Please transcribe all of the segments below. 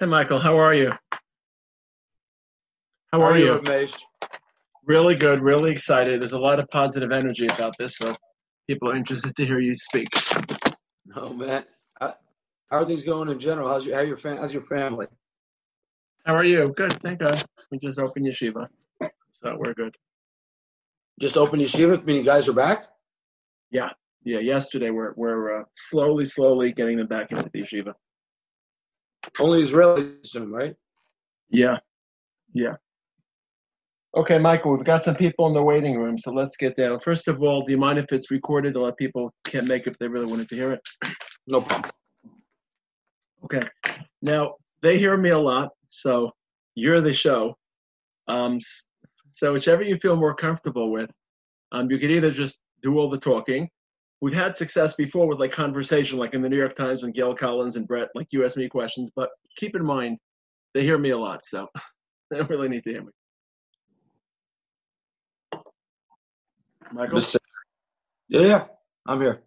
Hi, Michael. How are you? How are you? Ramesh? Really good. Really excited. There's a lot of positive energy about this, so people are interested to hear you speak. No man. How how are things going in general? How's your how your fam- how's your family? How are you? Good. Thank God. We just opened yeshiva, so we're good. Just open yeshiva, meaning guys are back. Yeah. Yeah. Yesterday, we're we're uh, slowly, slowly getting them back into the yeshiva. Only Israelis, soon, right? Yeah. Yeah. Okay, Michael, we've got some people in the waiting room, so let's get down. First of all, do you mind if it's recorded? A lot of people can't make it if they really wanted to hear it. No problem. Okay. Now they hear me a lot, so you're the show. Um, so whichever you feel more comfortable with, um, you could either just do all the talking. We've had success before with like conversation, like in the New York Times when Gail Collins and Brett, like you ask me questions. But keep in mind, they hear me a lot, so they don't really need to hear me. Michael. Listen. Yeah, yeah, I'm here.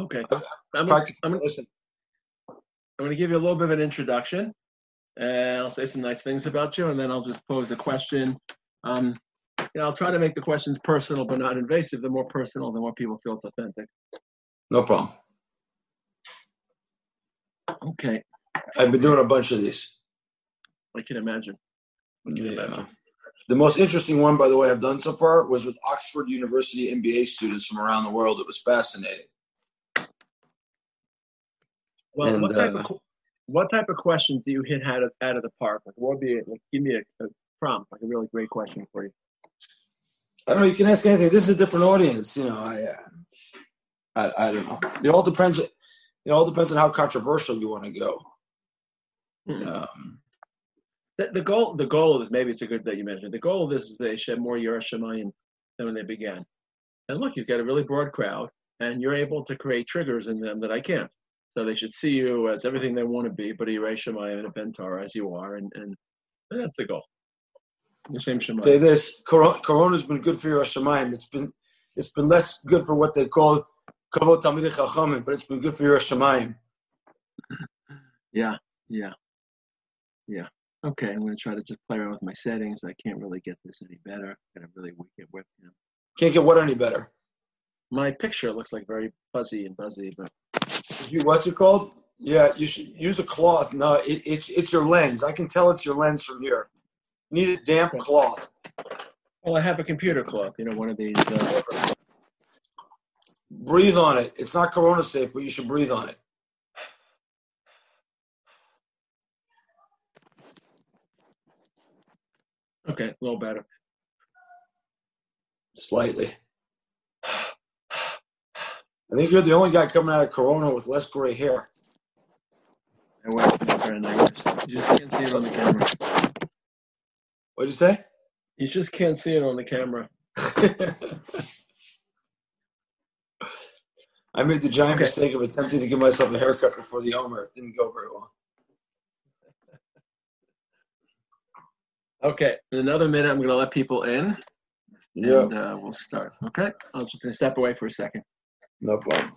Okay. I'm, practice. I'm, I'm going to give you a little bit of an introduction, and I'll say some nice things about you, and then I'll just pose a question. Um, you know, I'll try to make the questions personal but not invasive. The more personal, the more people feel it's authentic. No problem. Okay, I've been doing a bunch of these. I can imagine. I can Yeah. imagine. The most interesting one, by the way, I've done so far was with Oxford University MBA students from around the world. It was fascinating. Well, And, what type uh, of what type of questions do you hit out of out of the park? Like, what would be like? Give me a, a prompt, like a really great question for you. I don't know. You can ask anything. This is a different audience. You know, I, uh, I, I don't know. It all depends. It all depends on how controversial you want to go. Hmm. Um, The, the goal, the goal of this, maybe it's a good that you mentioned. The goal of this is they shed more Yerushalayim than when they began. And look, you've got a really broad crowd, and you're able to create triggers in them that I can't. So they should see you as everything they want to be, but a Yerushalayim and a Bentar as you are, and, and, and that's the goal. The same say this: Corona's been good for your Shemayim. It's been it's been less good for what they call kavod talmidei chachamim, but it's been good for your Shemayim. Yeah, yeah, yeah. Okay, I'm going to try to just play around with my settings. I can't really get this any better. Got a really wicked webcam. Can't get what any better. My picture looks like very fuzzy and buzzy, but You, what's it called? Yeah, you should use a cloth. No, it, it's it's your lens. I can tell it's your lens from here. Need a damp cloth. well, I have a computer cloth. You know, one of these. Uh, Breathe on it. It's not Corona safe, but you should breathe on it. okay, a little better. Slightly. I think you're the only guy coming out of Corona with less gray hair. I went my friend. I wish. You just can't see it on the camera. What'd you say? You just can't see it on the camera. I made the giant Okay. mistake of attempting to give myself a haircut before the Omer. It didn't go very well. Okay, in another minute, I'm going to let people in, Yeah, and uh, we'll start. Okay, I was just going to step away for a second. no problem.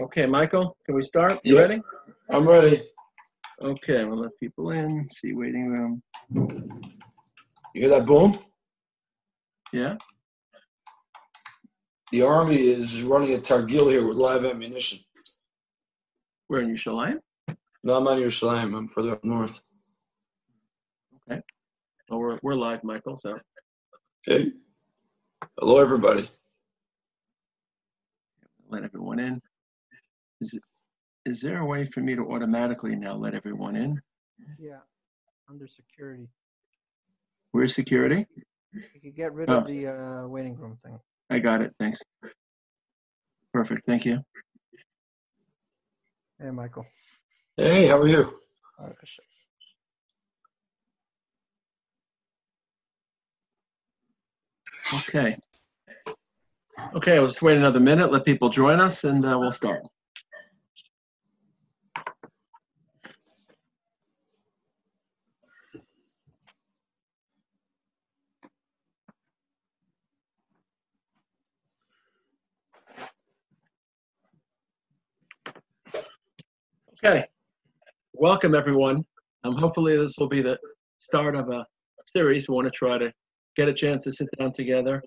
Okay, Michael, can we start? You Yeah. ready? I'm ready. Okay, we'll let people in. See waiting room. You hear that boom? Yeah. The army is running a targil here with live ammunition. We're in Yerushalayim. No, I'm not in Yerushalayim. I'm further up north. Okay. Oh, we're we're live, Michael. So Hey. Hello, everybody. let everyone in. Is it, is there a way for me to automatically now let everyone in? Yeah, under security. Where's security? You could get rid Oh. of the uh, waiting room thing. I got it. Thanks. Perfect. Thank you. Hey, Michael. Hey, how are you? Barakas- Okay. Okay, we'll just wait another minute, let people join us, and uh, we'll start. Okay. Welcome, everyone. Um, hopefully, this will be the start of a series. We want to try to get a chance to sit down together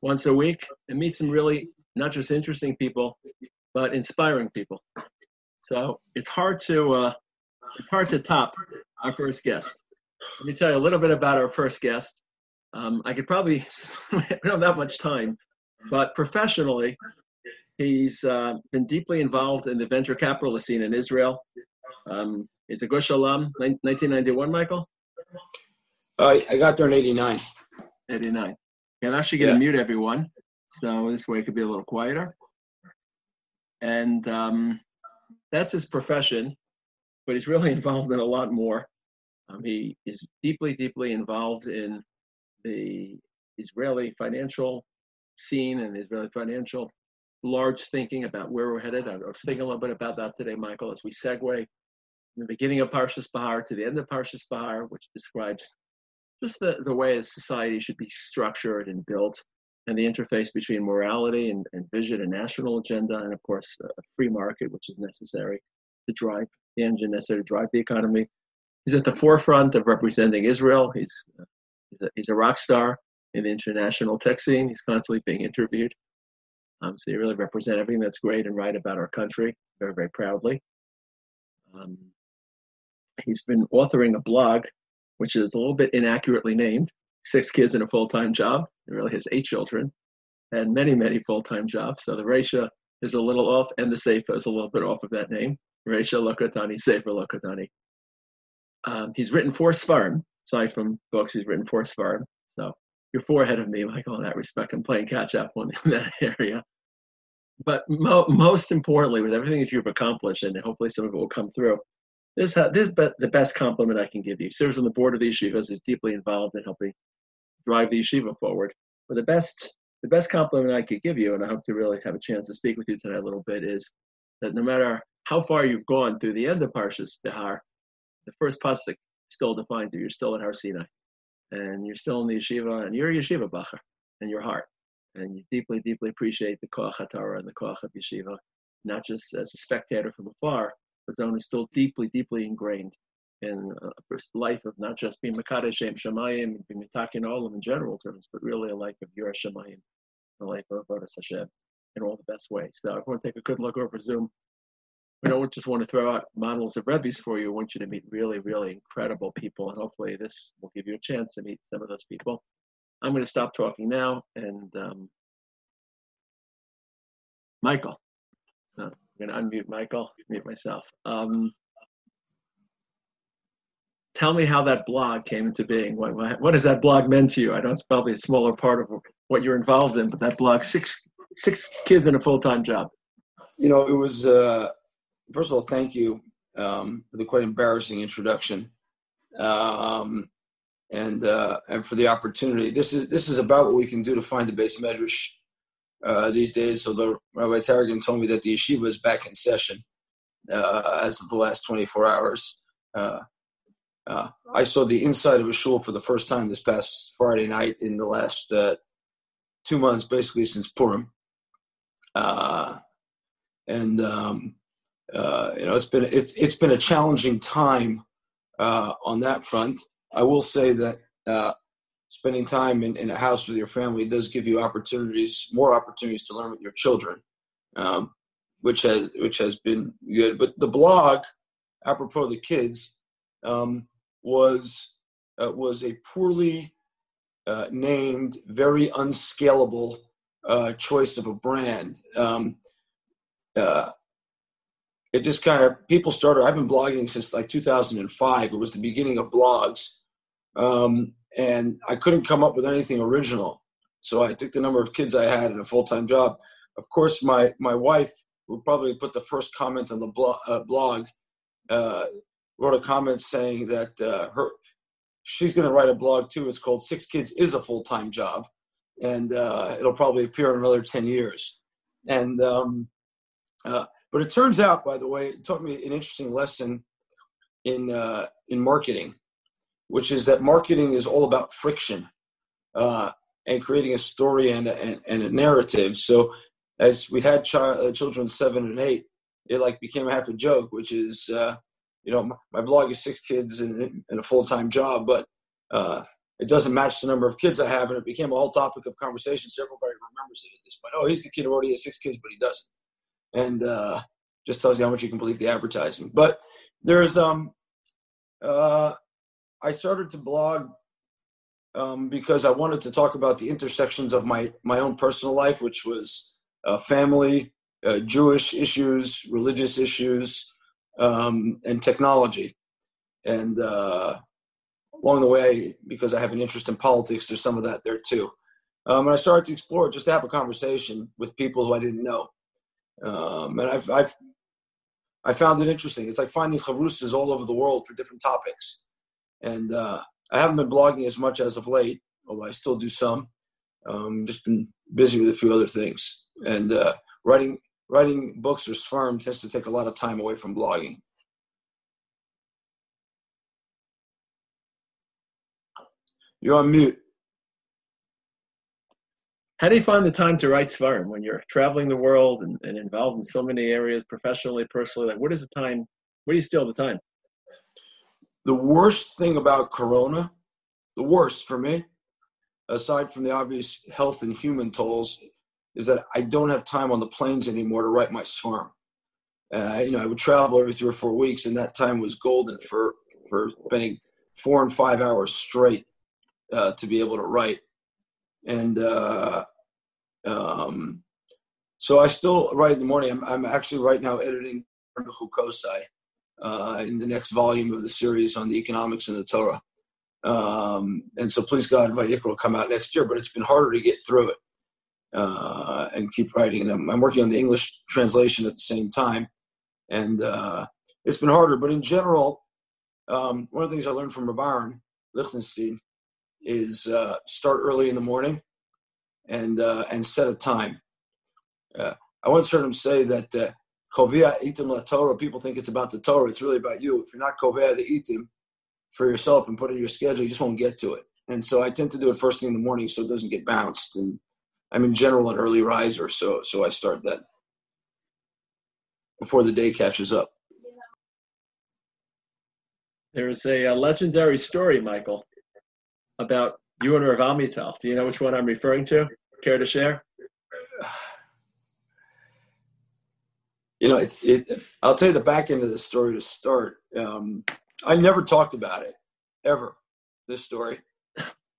once a week and meet some really not just interesting people, but inspiring people. So it's hard to uh, it's hard to top our first guest. Let me tell you a little bit about our first guest. Um, I could probably we don't have that much time, but professionally, he's uh, been deeply involved in the venture capitalist scene in Israel. Um, he's a Gush alum, 1991, Michael. Uh, I got there in 89. 89. Yeah, I'm actually going to Yeah. mute everyone, so this way it could be a little quieter. And um, that's his profession, but he's really involved in a lot more. Um, he is deeply, deeply involved in the Israeli financial scene and Israeli financial large thinking about where we're headed. I was thinking a little bit about that today, Michael, as we segue from the beginning of Parshas Bahar to the end of Parshas Bahar, which describes just the, the way a society should be structured and built and the interface between morality and, and vision and national agenda and of course a free market which is necessary to drive the engine necessary to drive the economy he's at the forefront of representing israel. He's, uh, he's, a, he's a rock star in the international tech scene. He's constantly being interviewed um, so he really represents everything that's great and right about our country very very proudly um, he's been authoring a blog which is a little bit inaccurately named. Six kids and a full time job. He really has eight children and many, many full time jobs. So the ratio is a little off, and the Sefer is a little bit off of that name. Ratio Lokotani, Sefer Lokotani. Um, he's written four Svarim, aside from books, he's written four Svarim. So you're four ahead of me, Michael, in that respect. I'm playing catch up on that area. But mo- most importantly, with everything that you've accomplished, and hopefully some of it will come through, this, ha- this is be- the best compliment I can give you. Serves on the board of the yeshivas, is deeply involved in helping drive the yeshiva forward. But the best, the best compliment I could give you, and I hope to really have a chance to speak with you tonight a little bit, is that no matter how far you've gone through the end of Parshas Behar, the first pasuk still defines you. You're still in Har Sinai, and you're still in the yeshiva, and you're a yeshiva bacher in your heart, and you deeply, deeply appreciate the koach HaTorah and the koach of yeshiva, not just as a spectator from afar, but someone who's still deeply, deeply ingrained in a life of not just being Makadeh Shem Shemayim being Mitakin Olam in general terms, but really a life of Yirah Shemayim, a life of Avodas Hashem in all the best ways. So everyone take a good look over Zoom. We don't just want to throw out models of Rebbe's for you. We want you to meet really, really incredible people, and hopefully this will give you a chance to meet some of those people. I'm going to stop talking now, and um, Michael. So I'm going to unmute Michael, mute myself. Um, tell me how that blog came into being. What, what, what has that blog meant to you? I know it's probably a smaller part of what you're involved in, but that blog, six six kids and a full time job. You know, it was, uh, first of all, thank you um, for the quite embarrassing introduction. Um, and uh, and for the opportunity. This is this is about what we can do to find the beis medrash uh, these days. So the Rabbi Taragin told me that the yeshiva is back in session uh, as of the last 24 hours. Uh, uh, I saw the inside of a shul for the first time this past Friday night in the last uh, two months, basically since Purim. And um, you know it's been it, it's been a challenging time on that front. I will say that uh, spending time in, in, a house with your family does give you opportunities, more opportunities to learn with your children, um, which has which has been good. But the blog, apropos the kids, um, was uh, was a poorly uh, named, very unscalable uh, choice of a brand. Um, uh, it just kind of people started. I've been blogging since like 2005. It was the beginning of blogs, um, and I couldn't come up with anything original. So I took the number of kids I had and a full time job. Of course, my my wife, who probably put the first comment on the blog, uh, blog uh, wrote a comment saying that uh, her she's going to write a blog too. It's called Six Kids is a Full Time Job. And uh, it'll probably appear in another 10 years. And, um, uh, but it turns out, by the way, it taught me an interesting lesson in, uh, in marketing, which is that marketing is all about friction uh, and creating a story and, and, and, a narrative. So as we had uh, children seven and eight, it like became half a joke, which is, uh, you know, my blog is six kids and, and a full time job, but uh, it doesn't match the number of kids I have, and it became a whole topic of conversation. So everybody remembers it at this point. Oh, he's the kid who already has six kids, but he doesn't, and uh, just tells you how much you can believe the advertising. But there's um, uh, I started to blog um, because I wanted to talk about the intersections of my my own personal life, which was uh, family, uh, Jewish issues, religious issues, um, and technology. And uh, along the way, because I have an interest in politics, there's some of that there too. Um, and I started to explore just to have a conversation with people who I didn't know. Um, and I've, I've, I found it interesting. It's like finding chavrusas all over the world for different topics. And uh, I haven't been blogging as much as of late, although I still do some. Um, just been busy with a few other things. And uh, writing writing books or sperm tends to take a lot of time away from blogging. You're on mute. How do you find the time to write Svarim when you're traveling the world and, and, involved in so many areas, professionally, personally? Like, what is the time? Where do you steal the time? The worst thing about Corona, the worst for me, aside from the obvious health and human tolls, is that I don't have time on the planes anymore to write my swarm. Uh, you know, I would travel every three or four weeks, and that time was golden for for spending four and five hours straight uh, to be able to write. And uh, um, so I still write in the morning. I'm, I'm actually right now editing Chukosai, uh, in the next volume of the series on the economics and the Torah. Um, and so, please God, Vayikra will come out next year, but it's been harder to get through it uh, and keep writing. And I'm, I'm, working on the English translation at the same time, and uh, it's been harder. But in general, um, one of the things I learned from Rav Aharon Lichtenstein is uh, start early in the morning and uh, and set a time. Uh, I once heard him say that Kovia itim la Torah. People think it's about the Torah. It's really about you. If you're not Kovia the itim for yourself and put it in your schedule, you just won't get to it. And so I tend to do it first thing in the morning so it doesn't get bounced. And I'm in general an early riser, so so I start then before the day catches up. There's a, a legendary story, Michael, about you and Rav Amital. Do you know which one I'm referring to? Care to share? You know, it, it, I'll tell you the back end of the story to start. Um, I never talked about it ever. This story,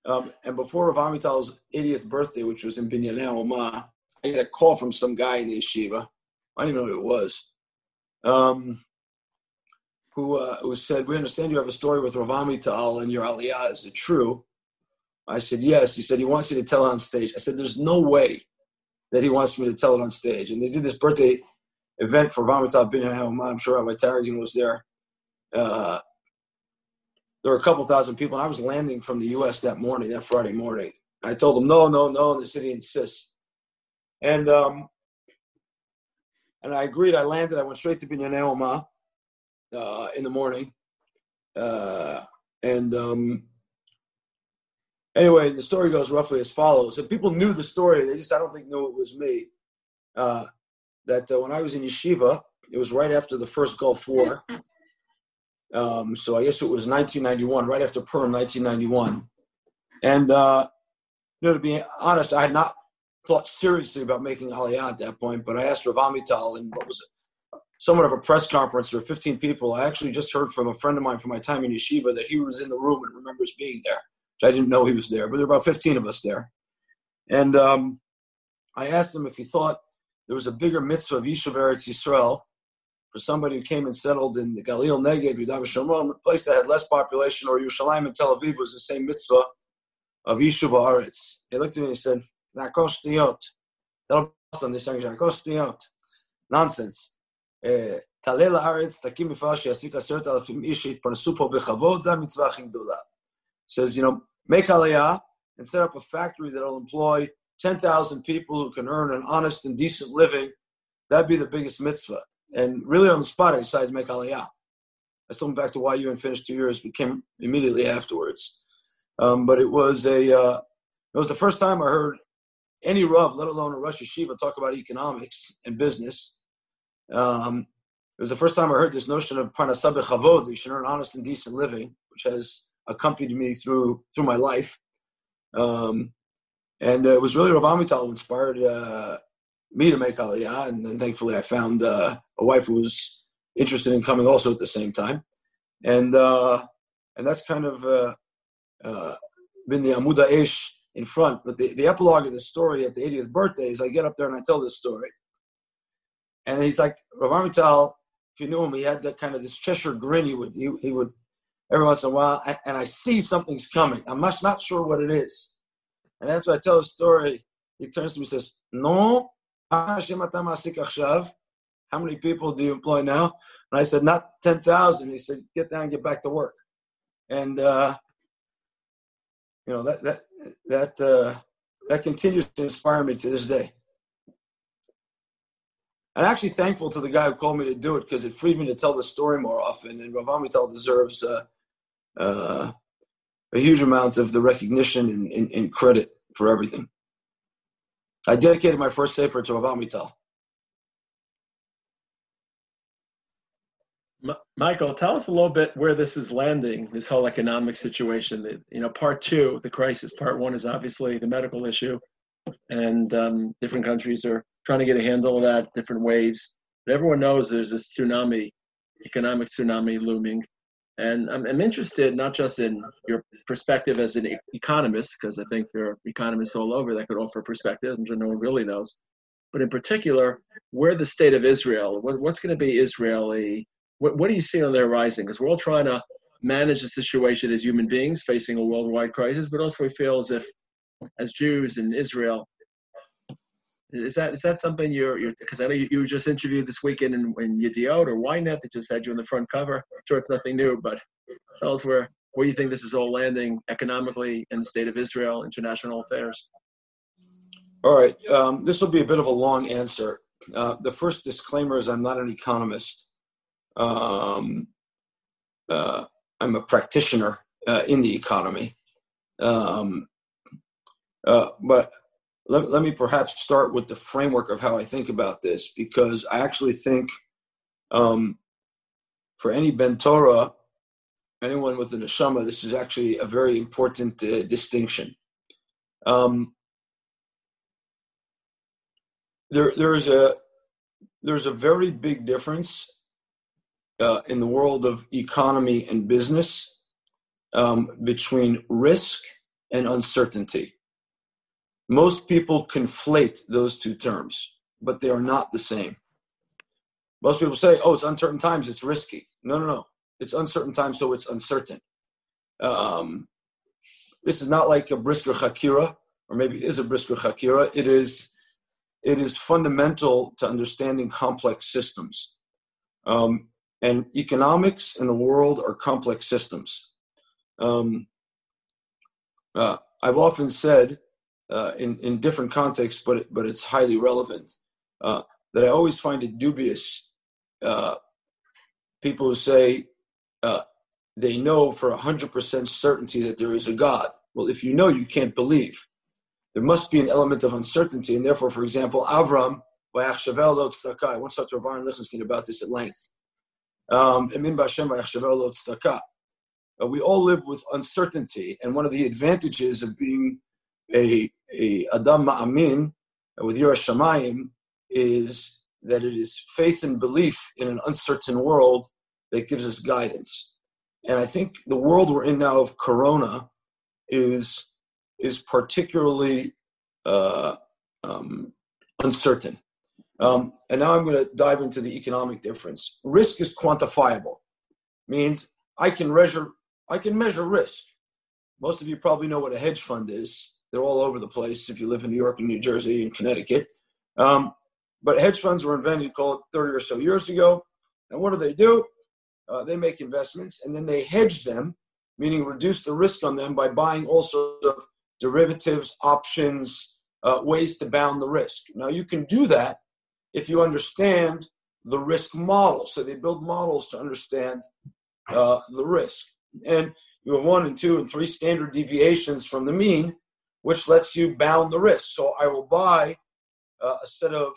um, and before Rav Amital's 80th birthday, which was in Binyanei Oma, I got a call from some guy in the yeshiva. I didn't know who it was. Um, who, uh, who said, We understand you have a story with Rav Amital and your aliyah. Is it true? I said, Yes. He said, He wants you to tell it on stage. I said, There's no way that he wants me to tell it on stage. And they did this birthday event for Rav Amital Binyanei Oma. I'm sure Rabbi Taragin was there. Uh, there were a couple thousand people, and I was landing from the U.S. that morning, that Friday morning. I told them, no, no, no, and the city insists. And um, and I agreed. I landed. I went straight to Binyanei Oma uh, in the morning. Uh, and um, anyway, the story goes roughly as follows. And people knew the story. They just, I don't think, knew it was me. Uh, that uh, when I was in yeshiva, it was right after the first Gulf War. Um, so I guess it was 1991, right after Purim, 1991. And uh, you know, to be honest, I had not thought seriously about making Aliyah at that point, but I asked Rav Amital in what was it, somewhat of a press conference. There were 15 people. I actually just heard from a friend of mine from my time in yeshiva that he was in the room and remembers being there. I didn't know he was there, but there were about 15 of us there. And um, I asked him if he thought there was a bigger mitzvah of Yishuv Eretz Yisrael for somebody who came and settled in the Galil Negev, Yudav Shomron, a place that had less population, or Yerushalayim and Tel Aviv was the same mitzvah of Yishuv Eretz. He looked at me and he said, "Nakostiyot." That'll understand. Nakostiyot. Nonsense. תעלה לארץ, תקים מפעל שיעסיק עשרת אלפים איש שיתפרנסו פה בכבוד, זה המצווה הכי גדולה. Says, you know, make aliyah and set up a factory that'll employ 10,000 people who can earn an honest and decent living. That'd be the biggest mitzvah. And really on the spot, I decided to make aliyah. I still went back to YU and finished two years, became immediately afterwards. Um, but it was a, uh, it was the first time I heard any Rav, let alone a Rosh Yeshiva, talk about economics and business. Um, it was the first time I heard this notion of parnasah chavod, you should earn honest and decent living, which has accompanied me through through my life. Um, and uh, it was really Rav Amital who inspired uh, me to make Aliyah, and, and thankfully I found uh, a wife who was interested in coming also at the same time, and and that's kind of been the Amuda Ish in front. But the, the epilogue of the story at the 80th birthday is I get up there and I tell this story, and he's like Rav Amital. If you knew him, he had that kind of this Cheshire grin. He would he, he would every once in a while, and I see something's coming. I'm not, not sure what it is. And that's why I tell the story. He turns to me and says, No, how many people do you employ now? And I said, Not 10,000. He said, Get down and get back to work. And, uh, you know, that, that, that, uh, that continues to inspire me to this day. I'm actually thankful to the guy who called me to do it because it freed me to tell the story more often. And Rav Amital deserves uh, uh, a huge amount of the recognition and, and, and, credit for everything. I dedicated my first sefer to Rav Amital. Michael, tell us a little bit where this is landing, this whole economic situation. That, You know, part two, the crisis. Part one is obviously the medical issue, and um, different countries are trying to get a handle of that, different waves. But everyone knows there's this tsunami, economic tsunami looming. And I'm, I'm interested not just in your perspective as an economist, because I think there are economists all over that could offer perspective, and no one really knows. But in particular, where the state of Israel, what, what's going to be Israeli? What, what do you see on their rising? Because we're all trying to manage the situation as human beings facing a worldwide crisis, but also we feel as if, as Jews in Israel, is that is that something you're because I know you, you just interviewed this weekend in, in Yediot or Ynet that just had you on the front cover. I'm sure it's nothing new, but tell us where where you think this is all landing economically in the state of Israel, international affairs. All right, um, this will be a bit of a long answer. Uh, the first disclaimer is I'm not an economist. Um, uh, I'm a practitioner uh, in the economy. Um, uh, but let, let me perhaps start with the framework of how I think about this, because I actually think um, for any Ben Torah, anyone with an neshama, this is actually a very important uh, distinction. Um, there, there's a there's a very big difference uh, in the world of economy and business um, between risk and uncertainty. Most people conflate those two terms, but they are not the same. Most people say, oh, it's uncertain times, it's risky. No, no, no. It's uncertain times, so it's uncertain. Um, this is not like a brisker hakira, or maybe it is a brisker hakira. It is, it is fundamental to understanding complex systems. Um, and economics in the world are complex systems. Um, uh, I've often said uh, in in different contexts, but but it's highly relevant. Uh, that I always find it dubious. Uh, people who say uh, they know for hundred percent certainty that there is a God. Well, if you know, you can't believe. There must be an element of uncertainty, and therefore, for example, Avram I once talked to Rav Lichtenstein about this at length. Um, uh, we all live with uncertainty, and one of the advantages of being a, a Adam Ma'amin with Yiras Shamayim is that it is faith and belief in an uncertain world that gives us guidance. And I think the world we're in now of Corona is is particularly uh, um, uncertain. Um, and now I'm going to dive into the economic difference. Risk is quantifiable, means I can measure I can measure risk. Most of you probably know what a hedge fund is. They're all over the place if you live in New York and New Jersey and Connecticut. Um, but hedge funds were invented, call it 30 or so years ago. And what do they do? Uh, they make investments and then they hedge them, meaning reduce the risk on them by buying all sorts of derivatives, options, uh, ways to bound the risk. Now, you can do that if you understand the risk model. So they build models to understand uh, the risk. And you have one and two and three standard deviations from the mean, which lets you bound the risk. So I will buy uh, a set of,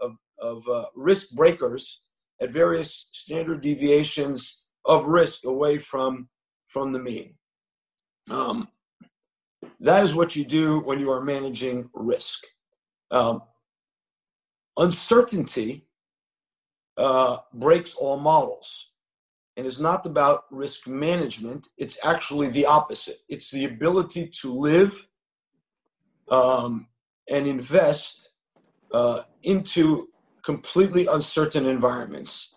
of, of uh, risk breakers at various standard deviations of risk away from, from the mean. Um, that is what you do when you are managing risk. Um, uncertainty uh, breaks all models and is not about risk management. It's actually the opposite. It's the ability to live um, and invest uh, into completely uncertain environments.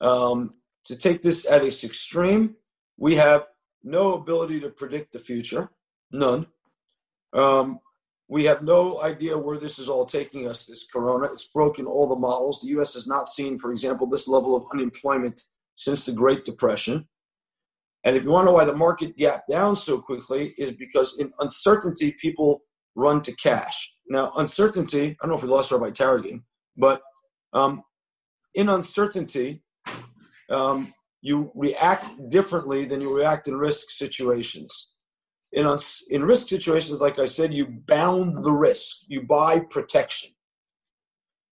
Um, to take this at its extreme, we have no ability to predict the future, none. Um, we have no idea where this is all taking us, this corona. It's broken all the models. The US has not seen, for example, this level of unemployment since the Great Depression. And if you want to know why the market gapped down so quickly, is because in uncertainty, people run to cash. Now, uncertainty, I don't know if we lost Rabbi Taragin, but um, in uncertainty, um, you react differently than you react in risk situations. In, in risk situations, like I said, you bound the risk, you buy protection.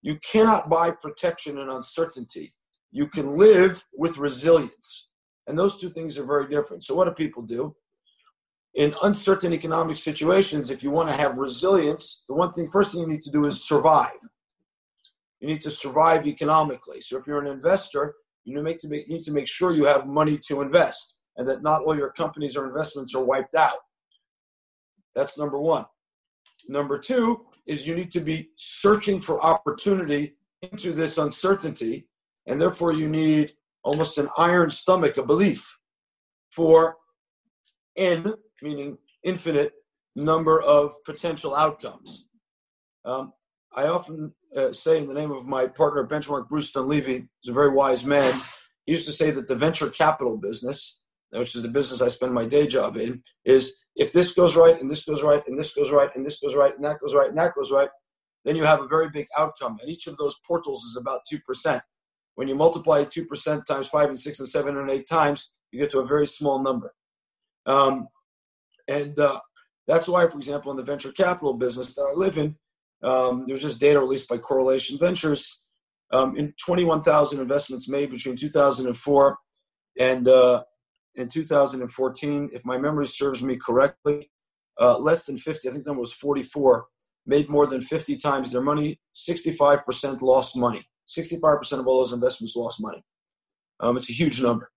You cannot buy protection in uncertainty you can live with resilience. And those two things are very different. So, what do people do? In uncertain economic situations, if you want to have resilience, the one thing, first thing you need to do is survive. You need to survive economically. So, if you're an investor, you need to make, you need to make sure you have money to invest and that not all your companies or investments are wiped out. That's number one. Number two is you need to be searching for opportunity into this uncertainty and therefore you need almost an iron stomach, a belief for n, meaning infinite number of potential outcomes. Um, I often uh, say, in the name of my partner, Benchmark Bruce Dunlevie, he's a very wise man. He used to say that the venture capital business, which is the business I spend my day job in, is if this goes right, and this goes right, and this goes right, and this goes right, and that goes right, and that goes right, then you have a very big outcome. And each of those portals is about 2%. When you multiply 2% times 5 and 6 and 7 and 8 times, you get to a very small number. Um, and uh, that's why, for example, in the venture capital business that I live in, um, just data released by Correlation Ventures. Um, in 21,000 investments made between 2004 and uh, in 2014, if my memory serves me correctly, uh, less than 50, I think that was 44, made more than 50 times their money, 65% lost money. 65% of all those investments lost money. Um, it's a huge number.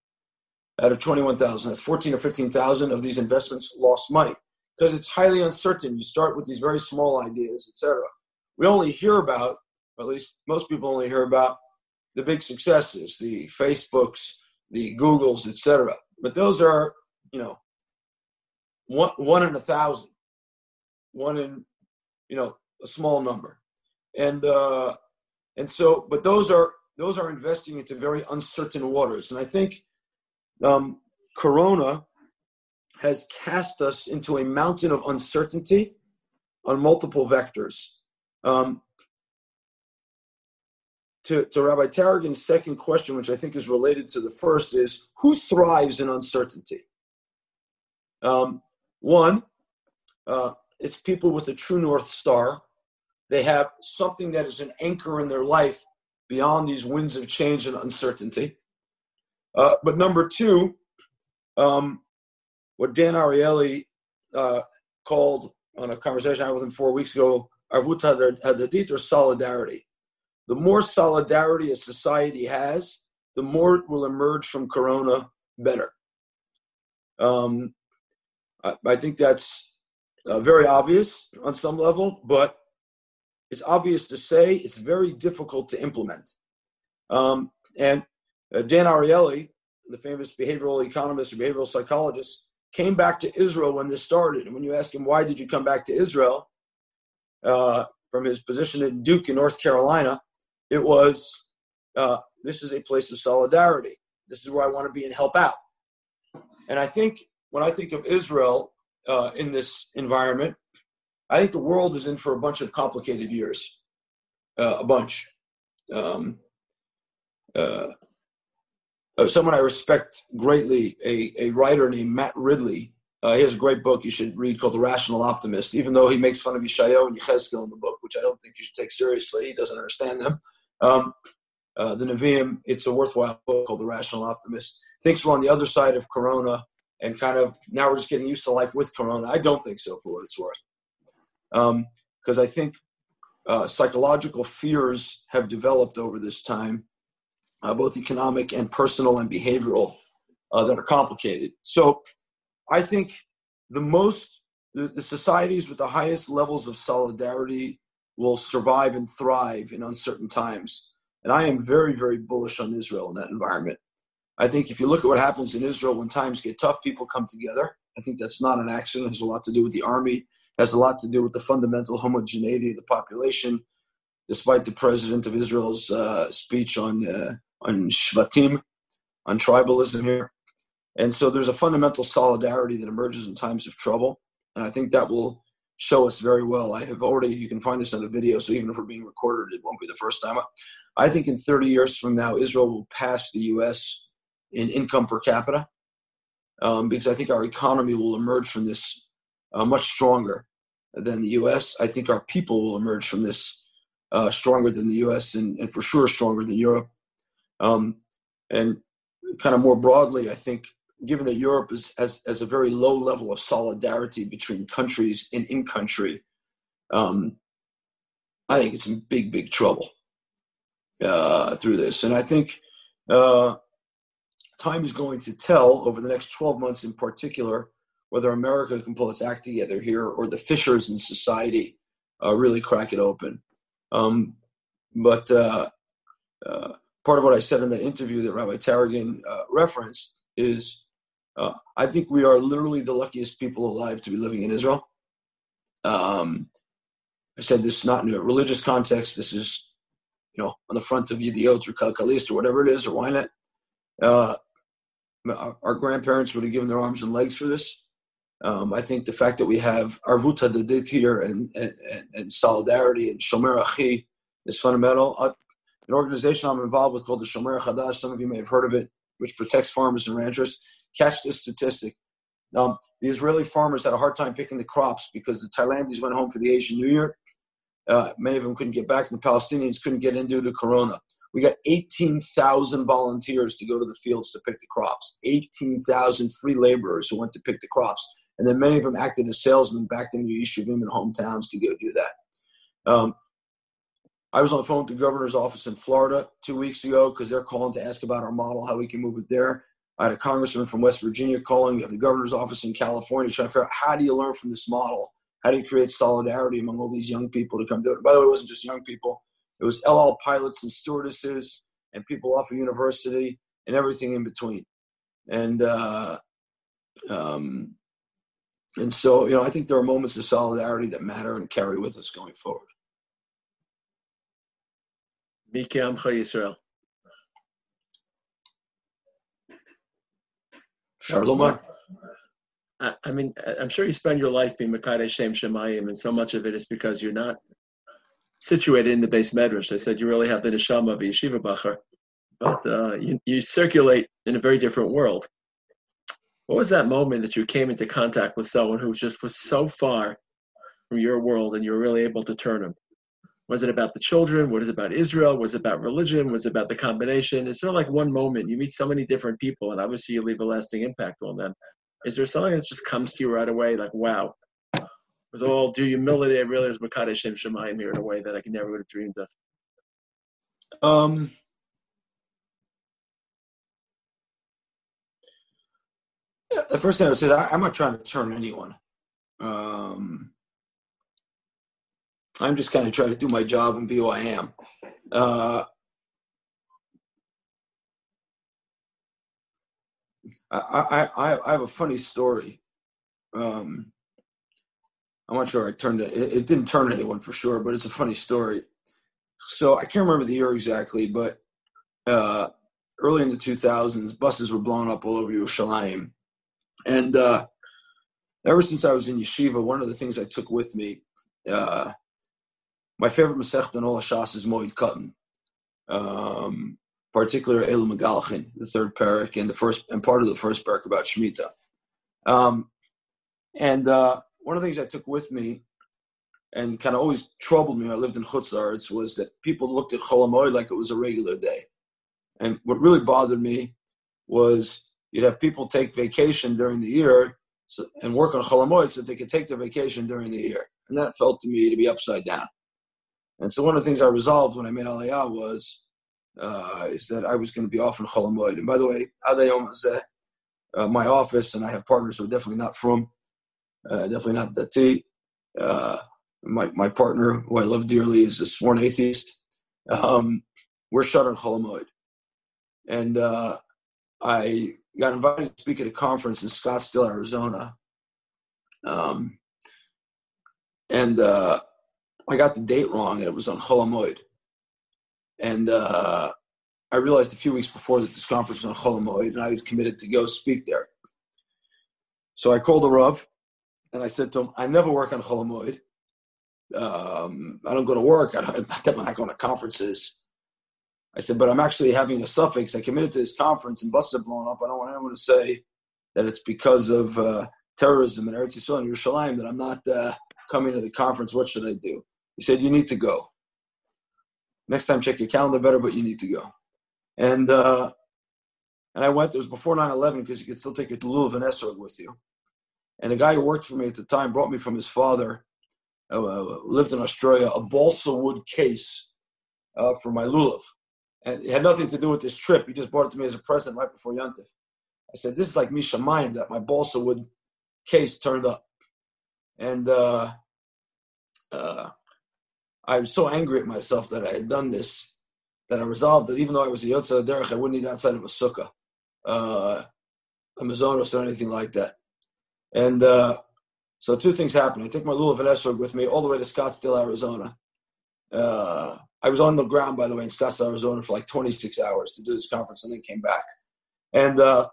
Out of 21,000, that's 14 or 15,000 of these investments lost money because it's highly uncertain. You start with these very small ideas, etc. We only hear about, at least most people only hear about the big successes, the Facebooks, the Googles, etc. But those are, you know, one one in a thousand, one in, you know, a small number, and uh, and so, but those are those are investing into very uncertain waters. And I think um, Corona has cast us into a mountain of uncertainty on multiple vectors. Um, to, to Rabbi Taragin's second question, which I think is related to the first, is who thrives in uncertainty? Um, one, uh, it's people with a true north star they have something that is an anchor in their life beyond these winds of change and uncertainty. Uh, but number two, um, what Dan Ariely uh, called on a conversation I had with him four weeks ago, arvut hadadit or solidarity. The more solidarity a society has, the more it will emerge from Corona better. Um, I, I, think that's uh, very obvious on some level, but it's obvious to say. It's very difficult to implement. Um, and uh, Dan Ariely, the famous behavioral economist or behavioral psychologist, came back to Israel when this started. And when you ask him, why did you come back to Israel uh, from his position at Duke in North Carolina, it was uh, this is a place of solidarity. This is where I want to be and help out. And I think when I think of Israel uh, in this environment, I think the world is in for a bunch of complicated years, uh, a bunch. Um, uh, someone I respect greatly, a, a writer named Matt Ridley. Uh, he has a great book you should read called The Rational Optimist, even though he makes fun of Yeshayahu and Yechezkel in the book, which I don't think you should take seriously. He doesn't understand them. Um, uh, the Nevi'im, it's a worthwhile book called The Rational Optimist. Thinks we're on the other side of Corona and kind of now we're just getting used to life with Corona. I don't think so, for what it's worth. Because um, I think uh, psychological fears have developed over this time uh, both economic and personal and behavioral, uh, that are complicated. So I think the most, the, the societies with the highest levels of solidarity will survive and thrive in uncertain times. And I am very, very bullish on Israel in that environment. I think if you look at what happens in Israel when times get tough, people come together. I think that's not an accident. It has a lot to do with the army, it has a lot to do with the fundamental homogeneity of the population. Despite the president of Israel's uh, speech on uh, on shvatim, on tribalism here. And so there's a fundamental solidarity that emerges in times of trouble. And I think that will show us very well. I have already, you can find this on a video, so even if we're being recorded, it won't be the first time. I think in 30 years from now, Israel will pass the US in income per capita um, because I think our economy will emerge from this uh, much stronger than the US. I think our people will emerge from this uh, stronger than the US and, and for sure stronger than Europe. Um, and kind of more broadly, I think, given that Europe is, has, has a very low level of solidarity between countries and in country, um, I think it's in big, big trouble uh, through this. And I think uh, time is going to tell over the next 12 months in particular whether America can pull its act together here or the fissures in society uh, really crack it open. Um, but uh, uh, part of what I said in that interview that Rabbi Taragin uh, referenced is uh, I think we are literally the luckiest people alive to be living in Israel. Um, I said this not in a religious context. This is, you know, on the front of Yediot or Calcalist or whatever it is, or Ynet. Uh, our, grandparents would have given their arms and legs for this. Um, I think the fact that we have arvut hadadit here and, and, and, solidarity and shomer achi is fundamental. An organization I'm involved with called the Shomer Chadash. Some of you may have heard of it, which protects farmers and ranchers. Catch this statistic. Um, the Israeli farmers had a hard time picking the crops because the Thailandis went home for the Asian New Year. Uh, many of them couldn't get back, and the Palestinians couldn't get in due to Corona. We got 18,000 volunteers to go to the fields to pick the crops. 18,000 free laborers who went to pick the crops. And then many of them acted as salesmen back in the Yishuvim and hometowns to go do that. Um, I was on the phone with the governor's office in Florida two weeks ago because they're calling to ask about our model, how we can move it there. I had a congressman from West Virginia calling. We have the governor's office in California trying to figure out how do you learn from this model? How do you create solidarity among all these young people to come do it? By the way, it wasn't just young people. It was El Al pilots and stewardesses and people off of university and everything in between. And uh, um, and so, you know, I think there are moments of solidarity that matter and carry with us going forward. Miki Amcha Yisrael. Shalom. I, mean, I'm sure you spend your life being Makadeh Shem Shemayim, and so much of it is because you're not situated in the beis medrash. I said you really have the neshama of yeshiva bacher, but uh, you, you circulate in a very different world. What was that moment that you came into contact with someone who just was so far from your world, and you were really able to turn him? Was it about the children? What is it about Israel? Was it about religion? Was it about the combination? Is there like one moment you meet so many different people, and obviously you leave a lasting impact on them? Is there something that just comes to you right away, like wow? With all due humility, I realize Makadosh Shem Shemayim here in a way that I could never would have dreamed of. Um, yeah, the first thing I would say, I, I'm not trying to turn anyone. Um, I'm just kind of trying to do my job and be who I am. Uh, I, I, I have a funny story. Um, I'm not sure I turned it, it didn't turn anyone for sure, but it's a funny story. So I can't remember the year exactly, but uh, early in the 2000s, buses were blown up all over Yerushalayim. And uh, ever since I was in yeshiva, one of the things I took with me, uh, my favorite Masech in all Shas is Moed Katan. Um, particularly Megalchin, the third parak and the first and part of the first parak about Shemitah. Um, and uh, one of the things I took with me and kind of always troubled me when I lived in Chutz La'aretz was that people looked at Chol like it was a regular day. And what really bothered me was you'd have people take vacation during the year so, and work on Chol so that they could take their vacation during the year. And that felt to me to be upside down. And so one of the things I resolved when I made Aliyah was uh, is that I was going to be off in Chol And by the way, uh, my office and I have partners who are definitely not from, uh, definitely not Dati. Uh, my, my partner, who I love dearly, is a sworn atheist. Um, we're shut on Chol And uh, I got invited to speak at a conference in Scottsdale, Arizona. Um, and uh, I got the date wrong, and it was on Chol And uh, I realized a few weeks before that this conference was on Chol and I was committed to go speak there. So I called the Rav, and I said to him, I never work on Chol um, I don't go to work. I I'm not going to conferences. I said, but I'm actually having a suffix. I committed to this conference and buses are blown up. I don't want anyone to say that it's because of uh, terrorism in Eretz Yisrael and Yerushalayim that I'm not uh, coming to the conference. What should I do? He said, you need to go. Next time, check your calendar better, but you need to go. And uh, and I went. It was before 9/11 because you could still take your lulav and esrog with you. And the guy who worked for me at the time brought me from his father uh, lived in Australia, a balsa wood case uh, for my lulav. And it had nothing to do with this trip. He just brought it to me as a present right before Yantif. I said, this is like Misha Mayim, that my balsa wood case turned up. And uh, uh, I was so angry at myself that I had done this that I resolved that even though I was a Yotza Derech, I wouldn't eat outside of a sukkah, uh, a mazonos or anything like that. And uh, so two things happened. I took my lulav and esrog with me all the way to Scottsdale, Arizona. Uh, I was on the ground, by the way, in Scottsdale, Arizona for like 26 hours to do this conference and then came back. And uh,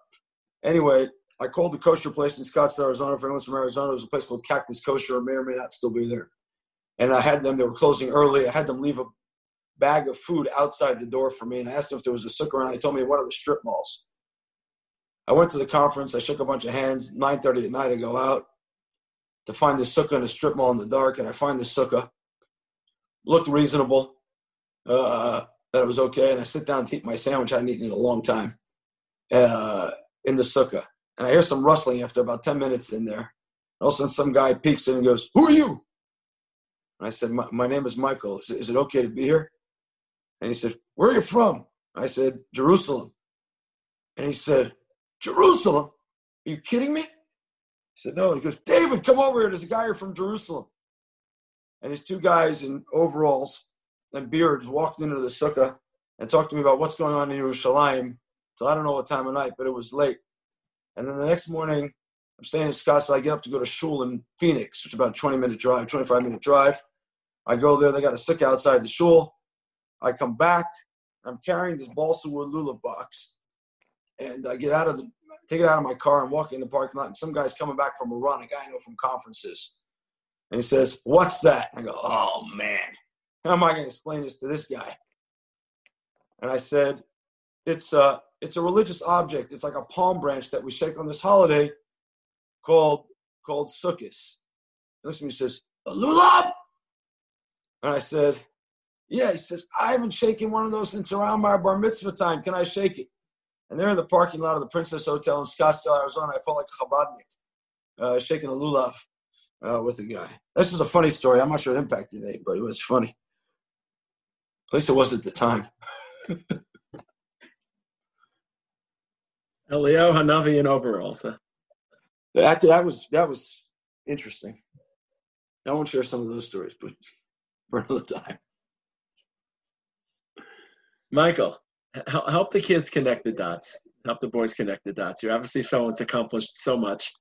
anyway, I called the kosher place in Scottsdale, Arizona. For anyone's from Arizona, there was a place called Cactus Kosher, or may or may not still be there. And I had them, they were closing early. I had them leave a bag of food outside the door for me. And I asked them if there was a sukkah around. They told me one of the strip malls. I went to the conference. I shook a bunch of hands. 9.30 at night, I go out to find the sukkah in a strip mall in the dark, and I find the sukkah. Looked reasonable. Uh, that it was okay, and I sit down to eat my sandwich I hadn't eaten in a long time uh, in the sukkah. And I hear some rustling after about 10 minutes in there. All of a sudden, some guy peeks in and goes, Who are you? And I said, My, my name is Michael. Is it, okay to be here? And he said, Where are you from? I said, Jerusalem. And he said, Jerusalem? Are you kidding me? He said, no. And he goes, David, come over here. There's a guy here from Jerusalem. And these two guys in overalls and beards walked into the sukkah and talked to me about what's going on in Yerushalayim. So I don't know what time of night, but it was late. And then the next morning, I'm staying in Scottsdale. I get up to go to shul in Phoenix, which is about a 20 minute drive, 25 minute drive. I go there. They got a sukkah outside the shul. I come back. I'm carrying this balsa wood lulav box. And I get out of the take it out of my car and walk in the parking lot, and some guy's coming back from a run, a guy I know from conferences. And he says, What's that? I go, Oh man, how am I going to explain this to this guy? And I said, It's a, it's a religious object. It's like a palm branch that we shake on this holiday called called Sukkot. Listen, he says, A lulab? And I said, Yeah, he says, I haven't shaken one of those since around my bar mitzvah time. Can I shake it? And they're in the parking lot of the Princess Hotel in Scottsdale, Arizona. I felt like a Chabadnik, uh, shaking a lulav uh, with the guy. This is a funny story. I'm not sure it impacted but it was funny. At least it was at the time. Eliyahu Hanavi in overalls. Huh? That, that was that was interesting. I won't share some of those stories, but for another time. Michael, help the kids connect the dots. Help the boys connect the dots. You're obviously someone that's accomplished so much,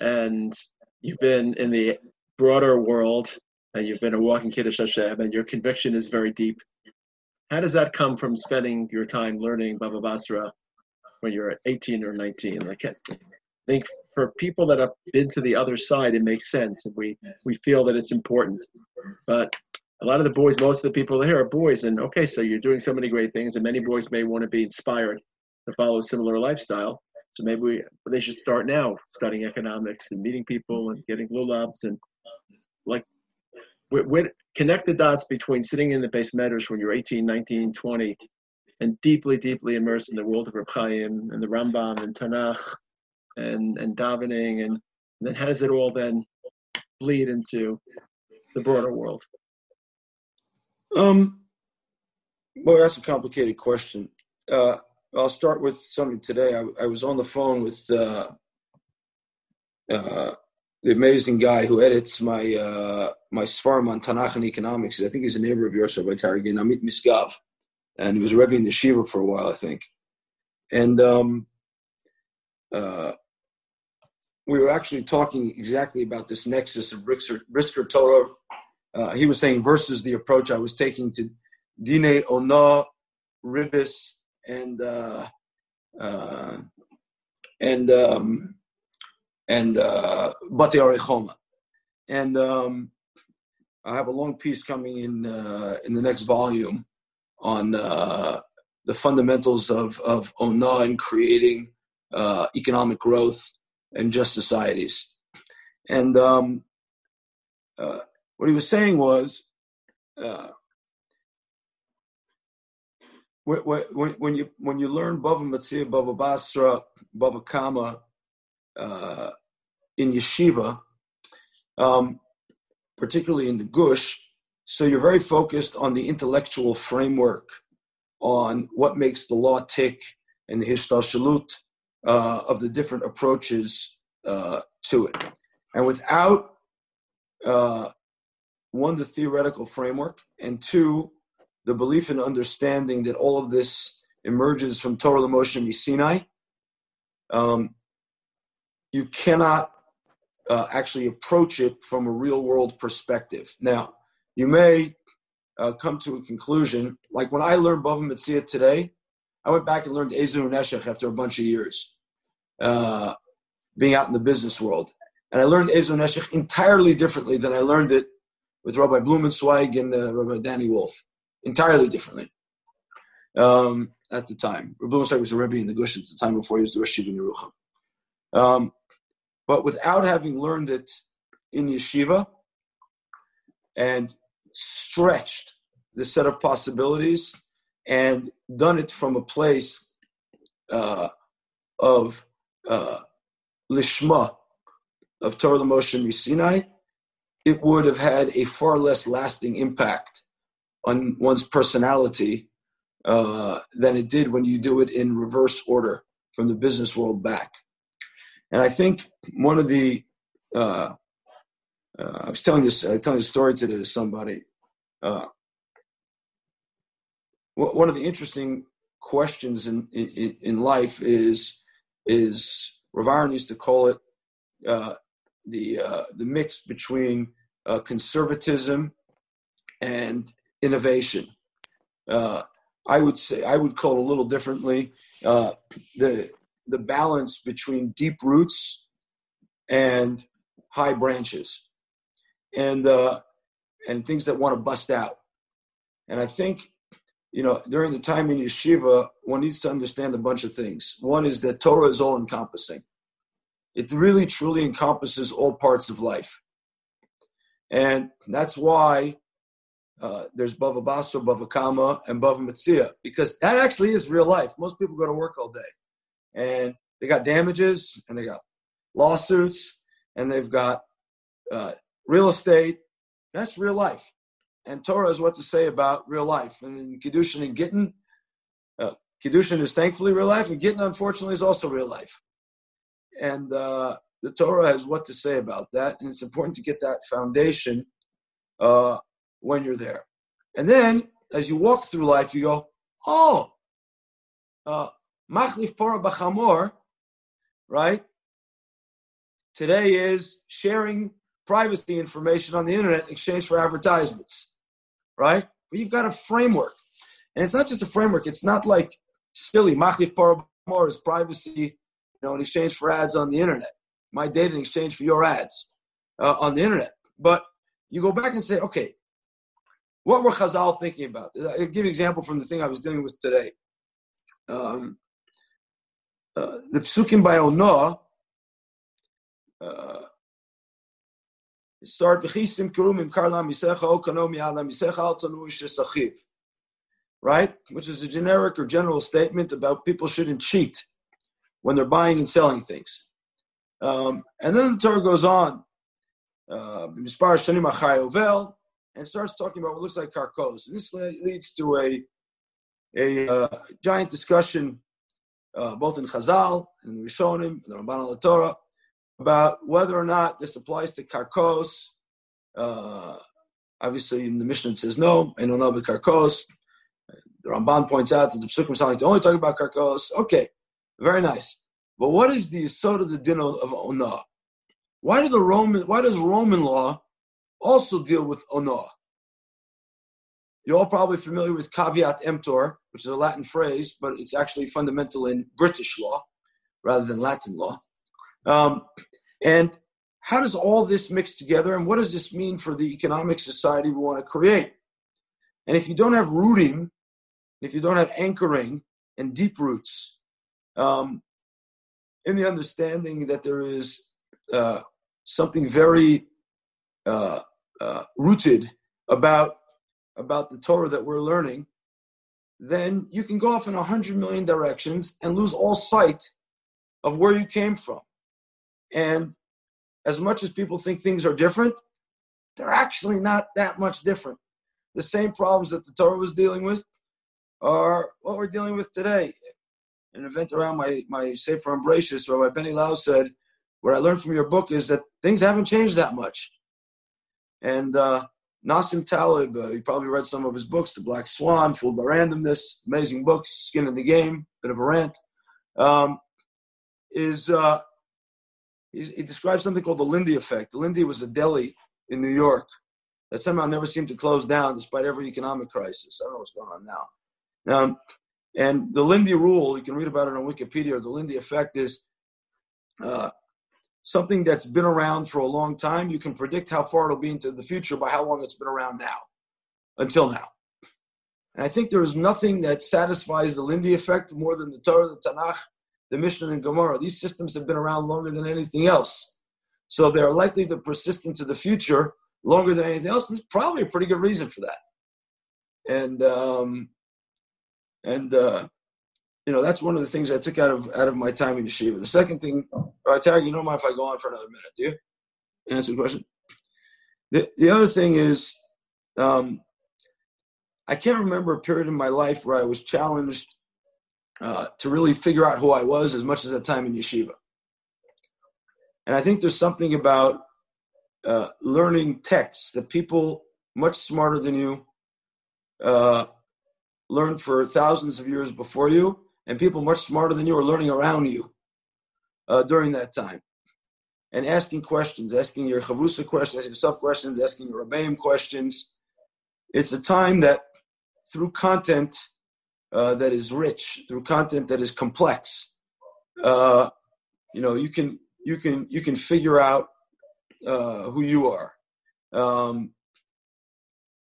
and you've been in the broader world, and you've been a walking Kiddush Hashem, and your conviction is very deep. How does that come from spending your time learning Baba Basra when you're 18 or 19? Like, I think for people that have been to the other side, it makes sense, and we we feel that it's important. But a lot of the boys, most of the people here are boys, and okay, so you're doing so many great things, and many boys may want to be inspired to follow a similar lifestyle. So maybe we, they should start now studying economics and meeting people and getting lulavs and like we, connect the dots between sitting in the beis medrash when you're 18, 19, 20, and deeply, deeply immersed in the world of Reb Chaim and the Rambam and Tanakh and and davening, and, and then how does it all then bleed into the broader world? Um, well, that's a complicated question. Uh, I'll start with something today. I, I was on the phone with uh, uh, the amazing guy who edits my uh, my Svarim on Tanakh and economics. I think he's a neighbor of yours, Rabbi Taragin, Amit Miskav. And he was Rebbe in the Shiva for a while, I think. And um, uh, we were actually talking exactly about this nexus of Brisker Torah. Uh, he was saying versus the approach I was taking to Dine Ona, Ribis, and uh, uh, and um, and uh, Bate Arechoma. And um, I have a long piece coming in uh, in the next volume on uh, the fundamentals of of Ona and creating uh, economic growth and just societies. And um, uh, what he was saying was, uh, when, when, you when you learn Bava Metzia, Bava Basra, Bava Kama uh, in yeshiva, um, particularly in the Gush, so you're very focused on the intellectual framework, on what makes the law tick and the hishtalshalut uh, of the different approaches uh, to it. And without uh, one, the theoretical framework, and two, the belief and understanding that all of this emerges from Torah Moshe Sinai, um, you cannot uh, actually approach it from a real world perspective. Now, you may uh, come to a conclusion, like when I learned Bava Metzia today, I went back and learned Eizehu Neshech after a bunch of years uh, being out in the business world. And I learned Eizehu Neshech entirely differently than I learned it with Rabbi Blumenzweig and uh, Rabbi Danny Wolf. Entirely differently um, at the time. Rabbi Blumenzweig was a Rebbe in the Gush at the time before he was the Rosh in Yerucham. Um, but without having learned it in yeshiva and stretched the set of possibilities and done it from a place uh, of uh, lishma of Torah Moshe Sinai, it would have had a far less lasting impact on one's personality uh, than it did when you do it in reverse order from the business world back. And I think one of the uh, uh, I was telling this I was telling this story today to somebody. Uh, one of the interesting questions in, in, in life is is Rav used to call it uh, the uh, the mix between uh, conservatism and innovation. Uh, I would say I would call it a little differently. Uh, the the balance between deep roots and high branches, and uh, and things that want to bust out. And I think you know, during the time in yeshiva, one needs to understand a bunch of things. One is that Torah is all encompassing. It really truly encompasses all parts of life. And that's why uh, there's Bava Basra, Bava Kama, and Bava Metzia, because that actually is real life. Most people go to work all day and they got damages and they got lawsuits and they've got uh, real estate. That's real life. And Torah is what to say about real life. And in Kiddushin and Gittin, uh, Kiddushin is thankfully real life, and Gittin, unfortunately, is also real life. And uh, the Torah has what to say about that. And it's important to get that foundation uh, when you're there. And then as you walk through life, you go, oh, uh, machlif para bachamor, right? Today is sharing privacy information on the internet in exchange for advertisements, right? But you've got a framework. And it's not just a framework. It's not like silly. Machlif para bachamor is privacy, know, in exchange for ads on the internet. My data in exchange for your ads uh, on the internet. But you go back and say, okay, what were Chazal thinking about? I'll give you an example from the thing I was dealing with today. Um, uh, the psukim by Onah uh, start v'chisim kerumim karla misecha o kanomi ala misecha al right? Which is a generic or general statement about people shouldn't cheat when they're buying and selling things. Um, and then the Torah goes on, uh, and starts talking about what looks like karkos. And this leads to a a uh, giant discussion, uh, both in Chazal and the Rishonim and the Ramban al Torah, about whether or not this applies to karkos. Uh, obviously, in the Mishnah it says no, and on the karkos. The Ramban points out that the Psukim sound like they only talk about karkos. Okay, very nice. But what is the sort of the din of onah? Why do the Roman? Why does Roman law also deal with onah. You're all probably familiar with caveat emptor, which is a Latin phrase, but it's actually fundamental in British law rather than Latin law. Um, and how does all this mix together, and what does this mean for the economic society we want to create? And if you don't have rooting, if you don't have anchoring and deep roots, um, in the understanding that there is uh, something very uh, uh, rooted about about the Torah that we're learning, then you can go off in a hundred million directions and lose all sight of where you came from. And as much as people think things are different, they're actually not that much different. The same problems that the Torah was dealing with are what we're dealing with today. An event around my my Sefer Ambratius, Rabbi Benny Lau said, "What I learned from your book is that things haven't changed that much." And uh, Nassim Taleb, uh, you probably read some of his books, The Black Swan, Fooled by Randomness, amazing books, Skin in the Game, bit of a rant. Um, is uh, he describes something called the Lindy effect. The Lindy was a deli in New York that somehow never seemed to close down despite every economic crisis. I don't know what's going on now. Um, and the Lindy rule, you can read about it on Wikipedia. The Lindy effect is uh, something that's been around for a long time, you can predict how far it'll be into the future by how long it's been around now, until now. And I think there is nothing that satisfies the Lindy effect more than the Torah, the Tanakh, the Mishnah, and Gemara. These systems have been around longer than anything else. So they are likely to persist into the future longer than anything else. There's probably a pretty good reason for that. And um, and uh, you know, that's one of the things I took out of out of my time in yeshiva. The second thing, right, Tag, you don't mind if I go on for another minute, do you? Answer the question. The the other thing is, um, I can't remember a period in my life where I was challenged uh, to really figure out who I was as much as that time in yeshiva. And I think there's something about uh, learning texts that people much smarter than you uh, learned for thousands of years before you and people much smarter than you are learning around you uh, during that time. And asking questions, asking your chavrusa questions, asking yourself questions, asking your rabbeim questions. It's a time that through content uh, that is rich, through content that is complex, uh, you know, you can you can you can figure out uh, who you are. Um,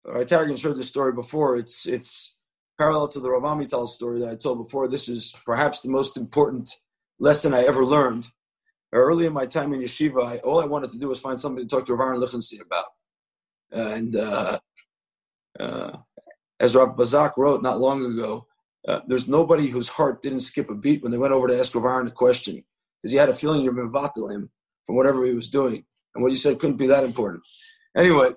I Taragin shared this story before. It's it's parallel to the Rav Amital story that I told before, this is perhaps the most important lesson I ever learned. Early in my time in yeshiva, I, all I wanted to do was find somebody to talk to Rav Aharon Lichtenstein about. And uh, Uh, as Rav Bazak wrote not long ago, uh, there's nobody whose heart didn't skip a beat when they went over to ask Rav Aaron a question because he had a feeling you're mivatal him from whatever he was doing, and what you said couldn't be that important. Anyway,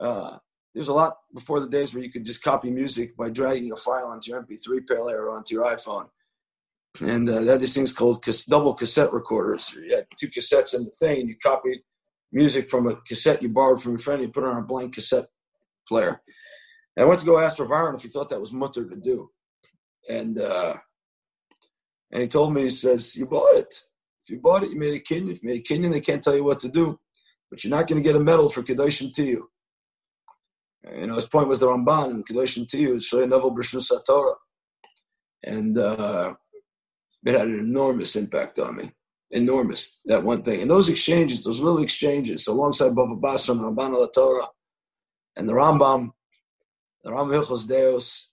uh, there's a lot before the days where you could just copy music by dragging a file onto your MP3 player or onto your iPhone. And uh, they had these things called double cassette recorders. You had two cassettes in the thing, and you copied music from a cassette you borrowed from your friend, and you put it on a blank cassette player. And I went to go ask Rav Aaron if he thought that was mutter to do. And uh, and he told me, he says, You bought it. If you bought it, you made a kinyan. If you made a kinyan, they can't tell you what to do. But you're not going to get a medal for Kedoshim tihyu. You know, his point was the Ramban and Kedoshim tihyu, Shoy Novel Brishus Torah. And uh, it had an enormous impact on me. Enormous, that one thing. And those exchanges, those little exchanges, alongside Baba and Ramban al Torah, and the Rambam, the Rambam Hilchos Deos,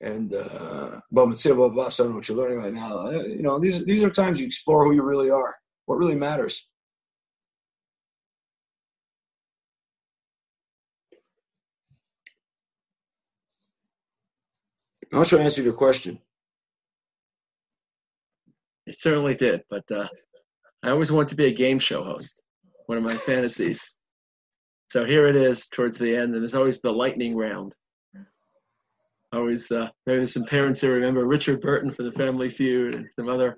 and uh, Baba Basra, what you're learning right now. Uh, You know, these, these are times you explore who you really are, what really matters. I'm not sure I answered your question. It certainly did, but uh, I always wanted to be a game show host. One of my fantasies. So here it is towards the end, and there's always the lightning round. Always, uh, maybe there's some parents who remember Richard Burton for the Family Feud and some other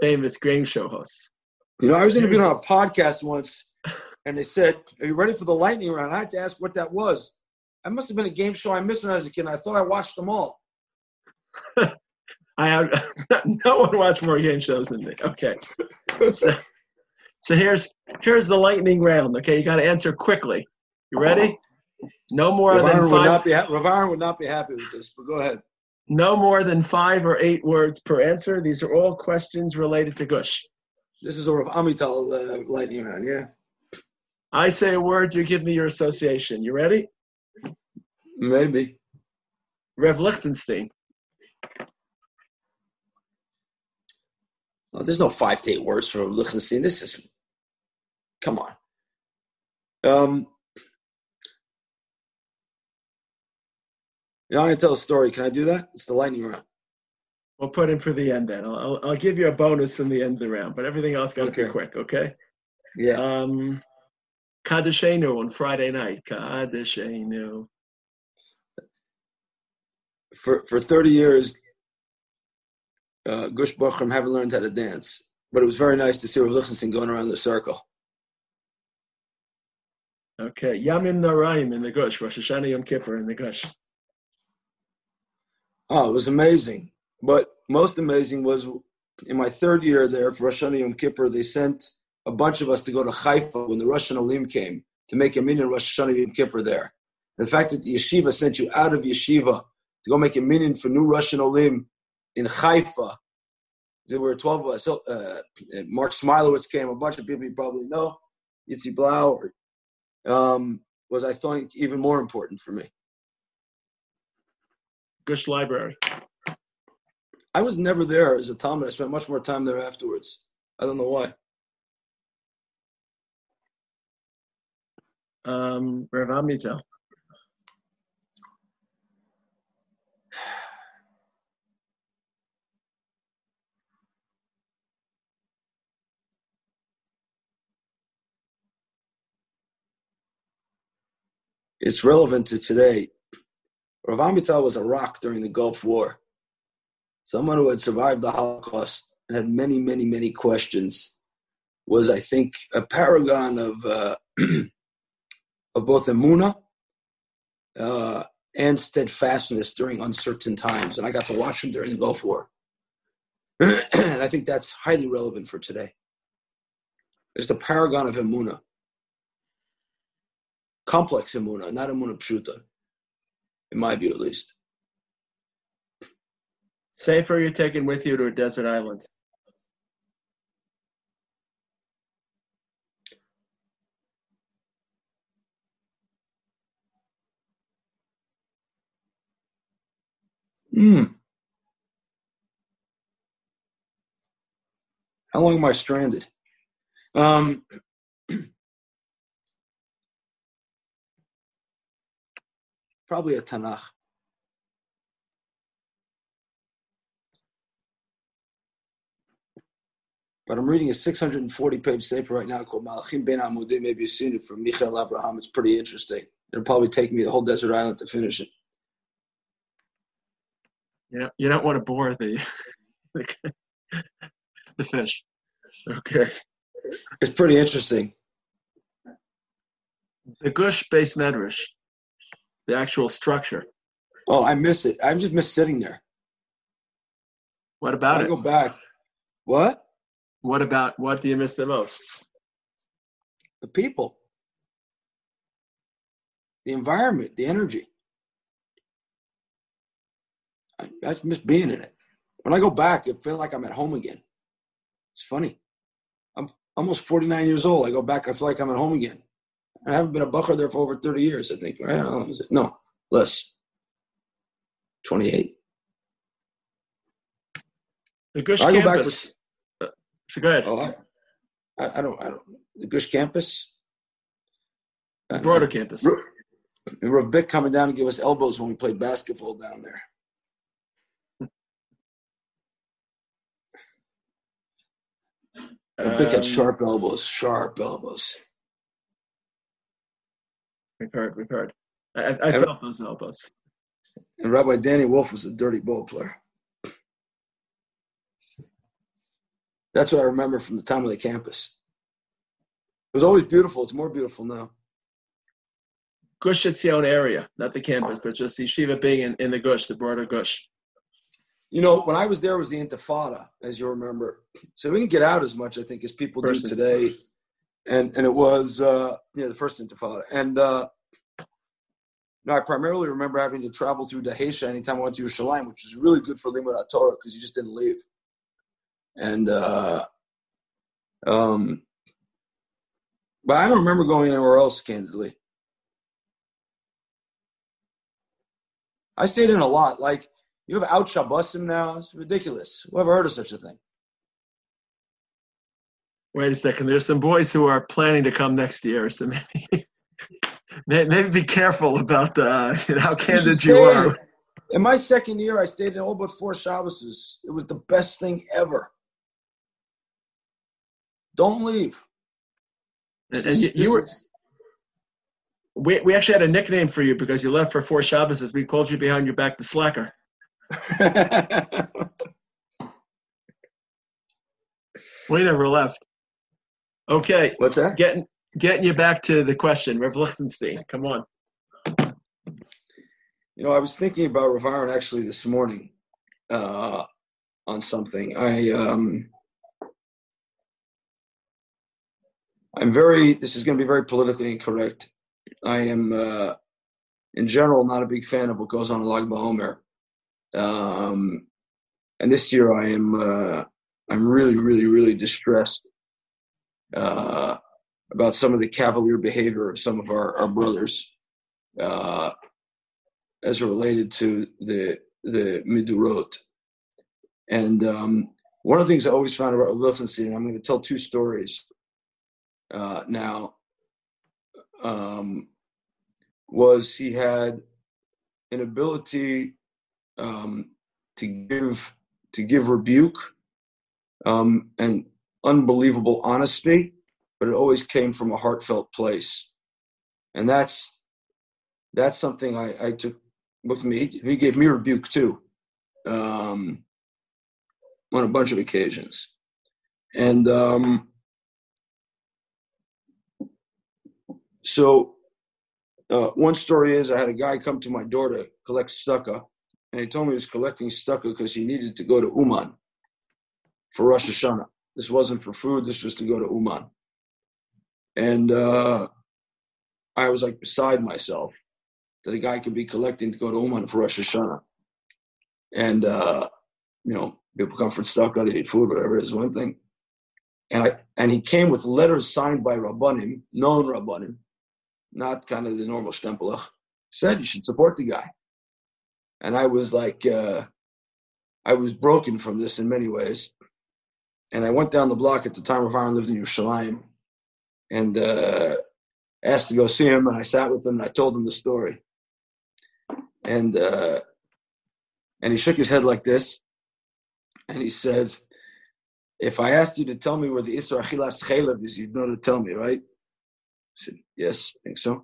famous game show hosts. You know, I was interviewed on a podcast once, and they said, "Are you ready for the lightning round?" I had to ask what that was. That must have been a game show I missed when I was a kid. I thought I watched them all. I have no one watched more game shows than me. Okay, so, so here's here's the lightning round. Okay, you got to answer quickly. You ready? No more than Aaron would five. not be ha- would not be happy with this. But go ahead. No more than five or eight words per answer. These are all questions related to Gush. This is a Rav Amital uh, lightning round. Yeah, I say a word, you give me your association. You ready? maybe. Rev Lichtenstein. Well, there's no five to eight words for Lichtenstein. This is, come on. Um, you know, I'm gonna tell a story. Can I do that? It's the lightning round. We'll put in for the end then. I'll, I'll, I'll give you a bonus in the end of the round, but everything else got to be quick, okay? Yeah. Um, Kadeshenu on Friday night. Kadeshenu. for for 30 years, uh, Gush Bochum haven't learned how to dance, but it was very nice to see Rav Lichtenstein going around the circle. Okay. Yamim Noraim in the Gush. Rosh Hashanah Yom Kippur in the Gush. Oh, it was amazing. But most amazing was in my third year there for Rosh Hashanah Yom Kippur, they sent a bunch of us to go to Haifa when the Russian Olim came to make a minyan Rosh Hashanah Yom Kippur there. The fact that the yeshiva sent you out of yeshiva to go make a minyan for new Russian Olim in Haifa. There were 12 of us. So, Uh, Mark Smilowitz came, a bunch of people you probably know, Yitzi Blau, um, was, I think, even more important for me. Gush Library. I was never there as a Talmud. I spent much more time there afterwards. I don't know why. Um, Rav Amital. It's relevant to today. Rav Amital was a rock during the Gulf War. Someone who had survived the Holocaust and had many, many, many questions was, I think, a paragon of uh, of both emuna uh, and steadfastness during uncertain times. And I got to watch him during the Gulf War, and I think that's highly relevant for today. Just a paragon of emuna complex emuna, not emuna pshuta, in my view at least. Safer you're taking with you to a desert island. Hmm. How long am I stranded? Um, probably a Tanakh. But I'm reading a 640 page paper right now called Malachim Ben Amudim. Maybe you've seen it from Michael Abraham. It's pretty interesting. It'll probably take me the whole desert island to finish it. You know, you don't want to bore the the fish. Okay. It's pretty interesting. The Gush beis medrash, the actual structure. Oh, I miss it. I just miss sitting there. What about I it? go back. What? What about what do you miss the most? The people, the environment, the energy. I, I just miss being in it. When I go back, I feel like I'm at home again. It's funny. I'm almost 49 years old. I go back, I feel like I'm at home again. I haven't been a bucker there for over 30 years, I think. Right? How long is it? No, less. 28. The Gush I go back for campus. so go ahead. Oh, I, I, don't, I don't. The Gush campus. The broader campus. And Rav Bick coming down and give us elbows when we played basketball down there. Rav Bick had Um, sharp elbows, sharp elbows. We've heard. We've heard. I, I And- felt those elbows. And Rabbi Danny Wolf was a dirty ball player. That's what I remember from the time of the campus. It was always beautiful. It's more beautiful now. Gush Etzion area, not the campus, but just yeshiva being in, in the Gush, the broader Gush. You know, when I was there was the Intifada, as you remember. So we didn't get out as much, I think, as people First- do today. And and it was uh the first Intifada. And uh no, I primarily remember having to travel through Dahesha anytime I went to Yerushalayim, which was really good for Limud Torah because you just didn't leave. And uh um but I don't remember going anywhere else, candidly. I stayed in a lot. Like you have out Shabbosim now. It's ridiculous. Who ever heard of such a thing? Wait a second. There's some boys who are planning to come next year, so maybe maybe be careful about uh, how candid you are. In my second year, I stayed in all but four Shabboses. It was the best thing ever. Don't leave. And, and you, you were we, we actually had a nickname for you because you left for four Shabbos. We called you behind your back the slacker. We never left. Okay, What's that? getting getting you back to the question, Rev Lichtenstein. Come on. You know, I was thinking about Rav Aaron actually this morning uh, on something. I um, I'm very. This is going to be very politically incorrect. I am, uh, in general, not a big fan of what goes on in Lag BaOmer. Um, and this year, I am. Uh, I'm really, really, really distressed uh, about some of the cavalier behavior of some of our, our brothers. Uh, as related to the the midurot. And um, one of the things I always found about Lichtenstein, and I'm going to tell two stories uh, now, um, was he had an ability um, to give to give rebuke um, and unbelievable honesty, but it always came from a heartfelt place, and that's that's something I, I took with me. He, gave me rebuke too, um, on a bunch of occasions, and um, so uh, one story is I had a guy come to my door to collect tzedakah, and he told me he was collecting tzedakah because he needed to go to Uman for Rosh Hashanah. This wasn't for food. This was to go to Uman, and uh, I was like beside myself that a guy could be collecting to go to Uman for Rosh Hashanah. And, uh, you know, people come for tzedakah, they need food, whatever it is, one thing. And I and he came with letters signed by Rabbanim, known Rabbanim, not kind of the normal Stempelach, said you should support the guy. And I was like, uh, I was broken from this in many ways. And I went down the block at the time of Aaron lived in Yerushalayim and uh, asked to go see him. And I sat with him and I told him the story. and uh, and he shook his head like this, and he said, "If I asked you to tell me where the Isra Achilas Chelev is, you'd know to tell me, right?" I said, "Yes, I think so."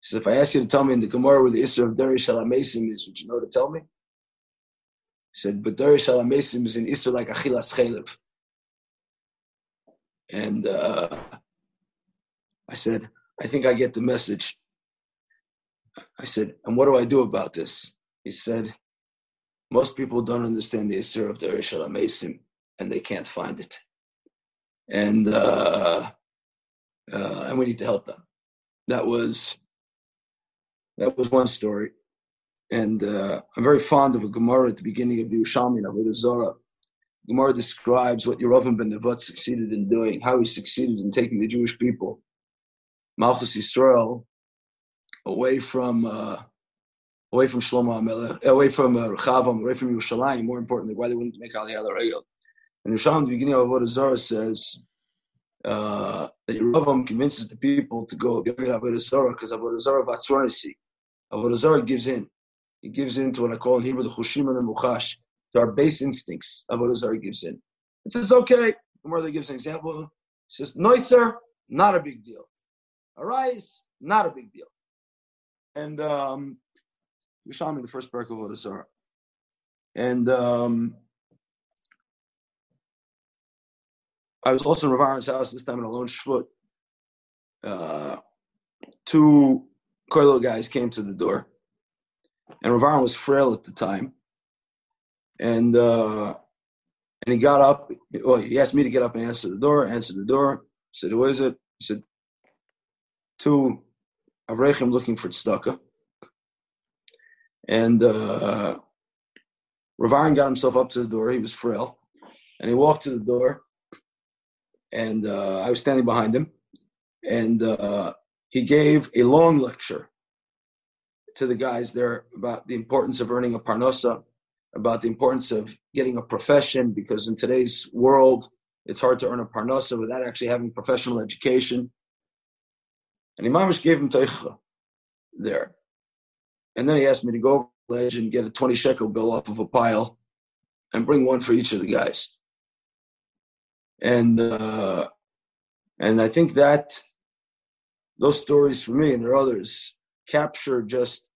He says, "If I asked you to tell me in the Gemara where the Isra of Deri Shalamesim is, would you know to tell me?" He said, "But Deri Shalamesim is an Isra like Achilas Chelev." And uh, I said, I think I get the message. I said, and what do I do about this? He said, most people don't understand the Isra of the Rishal Amesim, and they can't find it. And uh, uh, and we need to help them. That was that was one story. And uh, I'm very fond of a Gemara at the beginning of the Yerushalmi Avodah Zorah. Gemara describes what Yerovim ben Nevat succeeded in doing, how he succeeded in taking the Jewish people, Malchus Yisrael, away from uh, away from Shlomo Amelech, away from uh, Rechavam, away from Yerushalayim. More importantly, why they wouldn't make Aliyah Regel. And Yerushalayim, the beginning of Avodah Zarah says uh, that Yerovam convinces the people to go get Avodah Zarah because Avodah Zarah Vatzronisi. Avodah Zarah gives in. He gives in to what I call in Hebrew the Chushim and the Muchash to our base instincts, Avodah Zarah gives in. It says, okay, the mother gives an example. He says, Noiser, not a big deal. Arise, not a big deal. And um, in the first parak of Avodah Zarah. And um, I was also in Rav house this time in Alon Shvut. Uh, two Koilo guys came to the door. And Rav was frail at the time and uh, and he got up. Well, he asked me to get up and answer the door. Answer the door. I said, "Who is it?" He said, two Avrechim looking for tzedakah." And uh, Rav Aaron got himself up to the door. He was frail, and he walked to the door. And uh, I was standing behind him, and uh, he gave a long lecture to the guys there about the importance of earning a parnosa about the importance of getting a profession because in today's world, it's hard to earn a parnasa without actually having professional education. And Imamish gave him teicha there. And then he asked me to go ledge and get a 20 shekel bill off of a pile and bring one for each of the guys. And uh, and I think that those stories for me and there are others capture just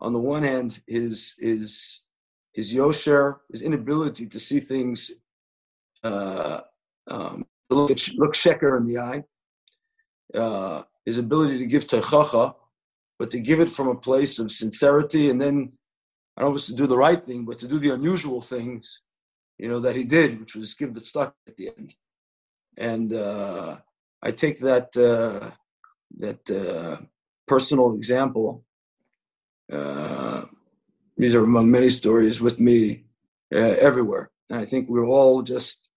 on the one hand his his his yosher, his inability to see things, uh, um, look, look sheker in the eye, uh, his ability to give teichacha, but to give it from a place of sincerity, and then I don't to do the right thing, but to do the unusual things, you know, that he did, which was give the stuck at the end. And uh, I take that uh, that uh, personal example uh, these are among many stories with me uh, everywhere. And I think we're all just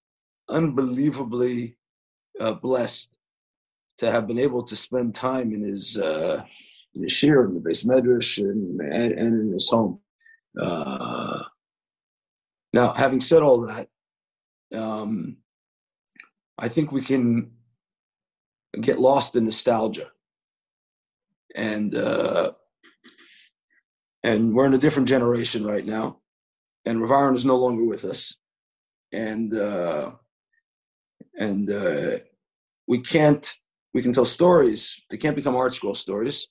unbelievably uh, blessed to have been able to spend time in his uh, in his shir, in the beis medrash, and, and, in his home. Uh, now, having said all that, um, I think we can get lost in nostalgia. And uh, and we're in a different generation right now. And Rav Aaron is no longer with us, and uh, and uh, we can't we can tell stories. They can't become ArtScroll stories,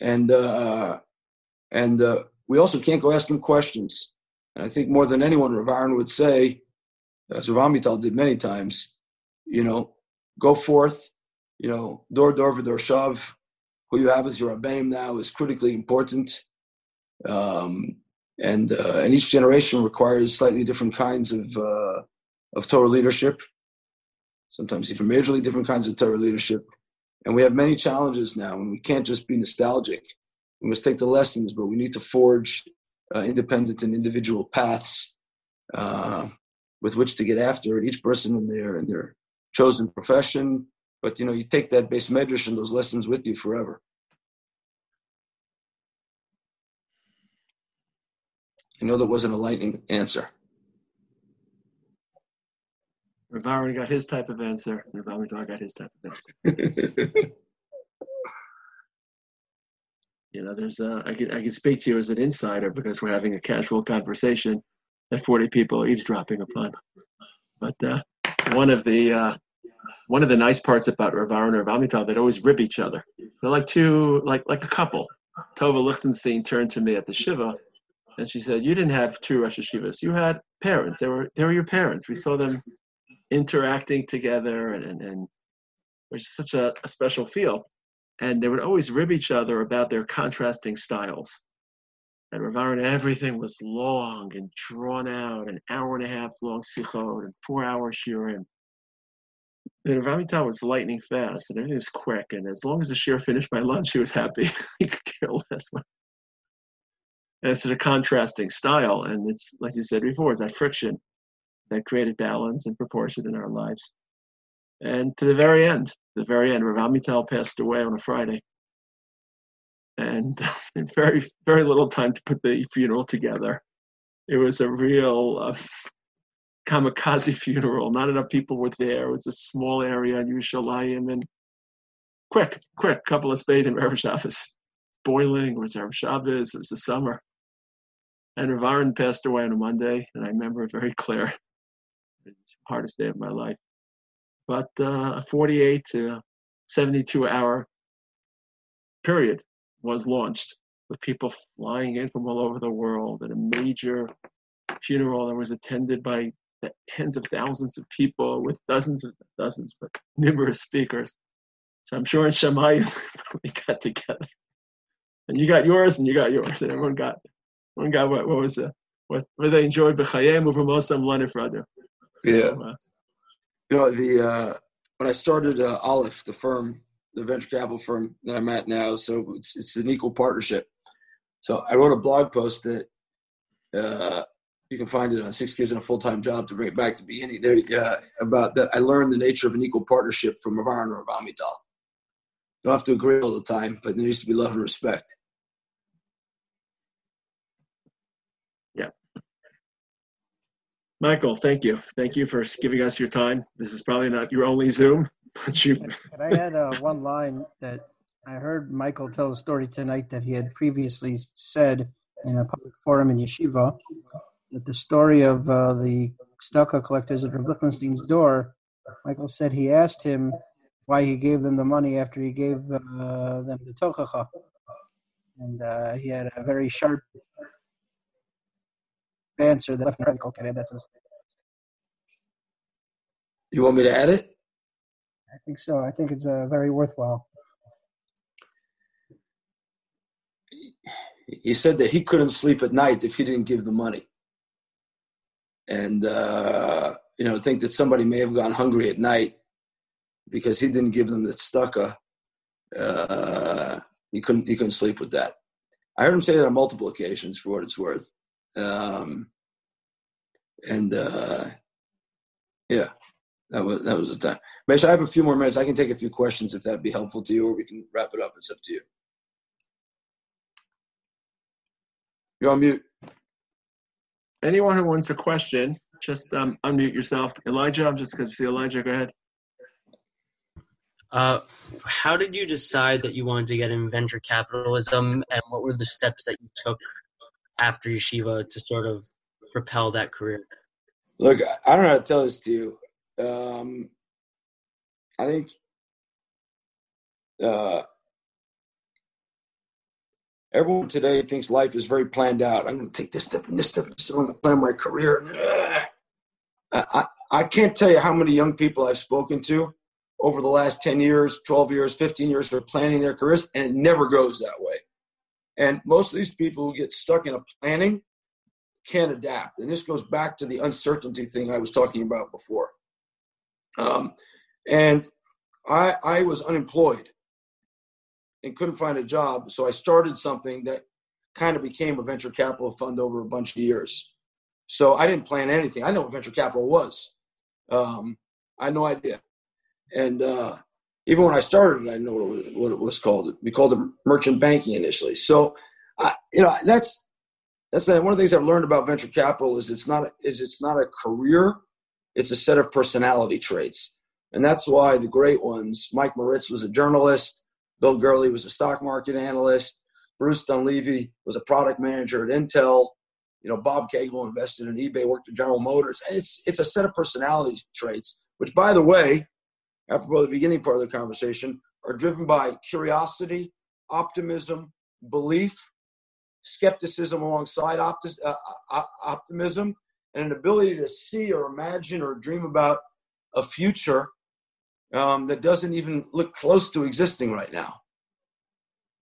and uh, and uh, we also can't go ask him questions. And I think more than anyone, Rav Aaron would say, as Rav Amital did many times, you know, go forth, you know, door door door shav. Who you have as your abbaim now is critically important um, and uh, and each generation requires slightly different kinds of uh, of Torah leadership. Sometimes even majorly different kinds of Torah leadership, and we have many challenges now, and we can't just be nostalgic. We must take the lessons, but we need to forge uh, independent and individual paths uh, with which to get after it. Each person in their in their chosen profession, but you know, you take that beis medrash and those lessons with you forever. I know that wasn't a lightning answer. Rav Aaron got his type of answer. Rav Amital got his type of answer. you know, there's a, I can I can speak to you as an insider because we're having a casual conversation that 40 people are eavesdropping upon. But uh, one of the uh, one of the nice parts about Rav Aaron and Rav Amital, they'd always rib each other. They're like two, like like a couple. Tova Lichtenstein turned to me at the shiva, and she said, "You didn't have two Rosh Yeshivas. You had parents. They were they were your parents. We saw them interacting together, and and, and it was such a, a special feel. And they would always rib each other about their contrasting styles. And Rav Aaron, everything was long and drawn out, an hour and a half long sichot and four hour shiurim. And Rav was lightning fast, and everything was quick. And as long as the shiur finished my lunch, he was happy. he could care less. And it's a contrasting style, and it's like you said before, it's that friction that created balance and proportion in our lives. And to the very end, the very end, Rav Amital passed away on a Friday, and very very little time to put the funeral together. It was a real uh, kamikaze funeral. Not enough people were there. It was a small area in Yerushalayim, and quick, quick, couple of spades in Erev Shabbos. Boiling, it was Shabbos, it was the summer. And Rav Aaron passed away on a Monday, and I remember it very clear. It's the hardest day of my life. But uh, a 48 to 72 hour period was launched with people flying in from all over the world and a major funeral that was attended by tens of thousands of people with dozens of dozens, but numerous speakers. So I'm sure in Shamayim we got together, and you got yours, and you got yours, and everyone got everyone got what, what was it? What, what they enjoyed b'chayim uv'mosam lanifradu. Yeah. So, uh, you know the uh, when I started uh, Aleph, the firm, the venture capital firm that I'm at now, so it's it's an equal partnership. So I wrote a blog post that uh, you can find it on Six Kids and a Full Time Job to bring it back to beginning there uh, about that. I learned the nature of an equal partnership from Avar or Amital. Don't have to agree all the time, but there needs to be love and respect. Yeah. Michael, thank you. Thank you for giving us your time. This is probably not your only Zoom, but you. I add uh, one line that I heard Michael tell a story tonight that he had previously said in a public forum in Yeshiva that the story of uh, the tzedakah collectors at Rav Lichtenstein's door, Michael said he asked him why he gave them the money after he gave uh, them the tochacha. And uh, he had a very sharp answer that left me okay, that does. You want me to add it? I think so. I think it's uh, very worthwhile. He said that he couldn't sleep at night if he didn't give the money and uh, you know think that somebody may have gone hungry at night because he didn't give them the tzedakah. Uh, he couldn't he couldn't sleep with that. I heard him say that on multiple occasions for what it's worth. Um, and uh, yeah, that was that was the time. Mesh, I have a few more minutes. I can take a few questions if that'd be helpful to you, or we can wrap it up. It's up to you. You're on mute anyone who wants a question, just um, unmute yourself. Elijah, I'm just going to see Elijah. Go ahead. Uh, how did you decide that you wanted to get in venture capitalism, and what were the steps that you took after yeshiva to sort of propel that career? Look, I don't know how to tell this to you. Um, I think uh, everyone today thinks life is very planned out. I'm going to take this step and this step. I'm going to plan my career. I, I can't tell you how many young people I've spoken to over the last 10 years, 12 years, 15 years are planning their careers, and it never goes that way. And most of these people who get stuck in a planning can't adapt. And this goes back to the uncertainty thing I was talking about before. Um, and I, I was unemployed and couldn't find a job. So I started something that kind of became a venture capital fund over a bunch of years. So I didn't plan anything. I know what venture capital was. Um, I had no idea. And uh, even when I started, I didn't know what it was, what it was called. We called it merchant banking initially. So, I, you know, that's that's one of the things I've learned about venture capital is it's not is it's not a career, it's a set of personality traits, and that's why the great ones. Mike Moritz was a journalist. Bill Gurley was a stock market analyst. Bruce Dunlevie was a product manager at Intel. You know, Bob Kagle invested in eBay, worked at General Motors. It's it's a set of personality traits, which, by the way, apropos the beginning part of the conversation, are driven by curiosity, optimism, belief, skepticism alongside opti- uh, uh, optimism, and an ability to see or imagine or dream about a future um, that doesn't even look close to existing right now.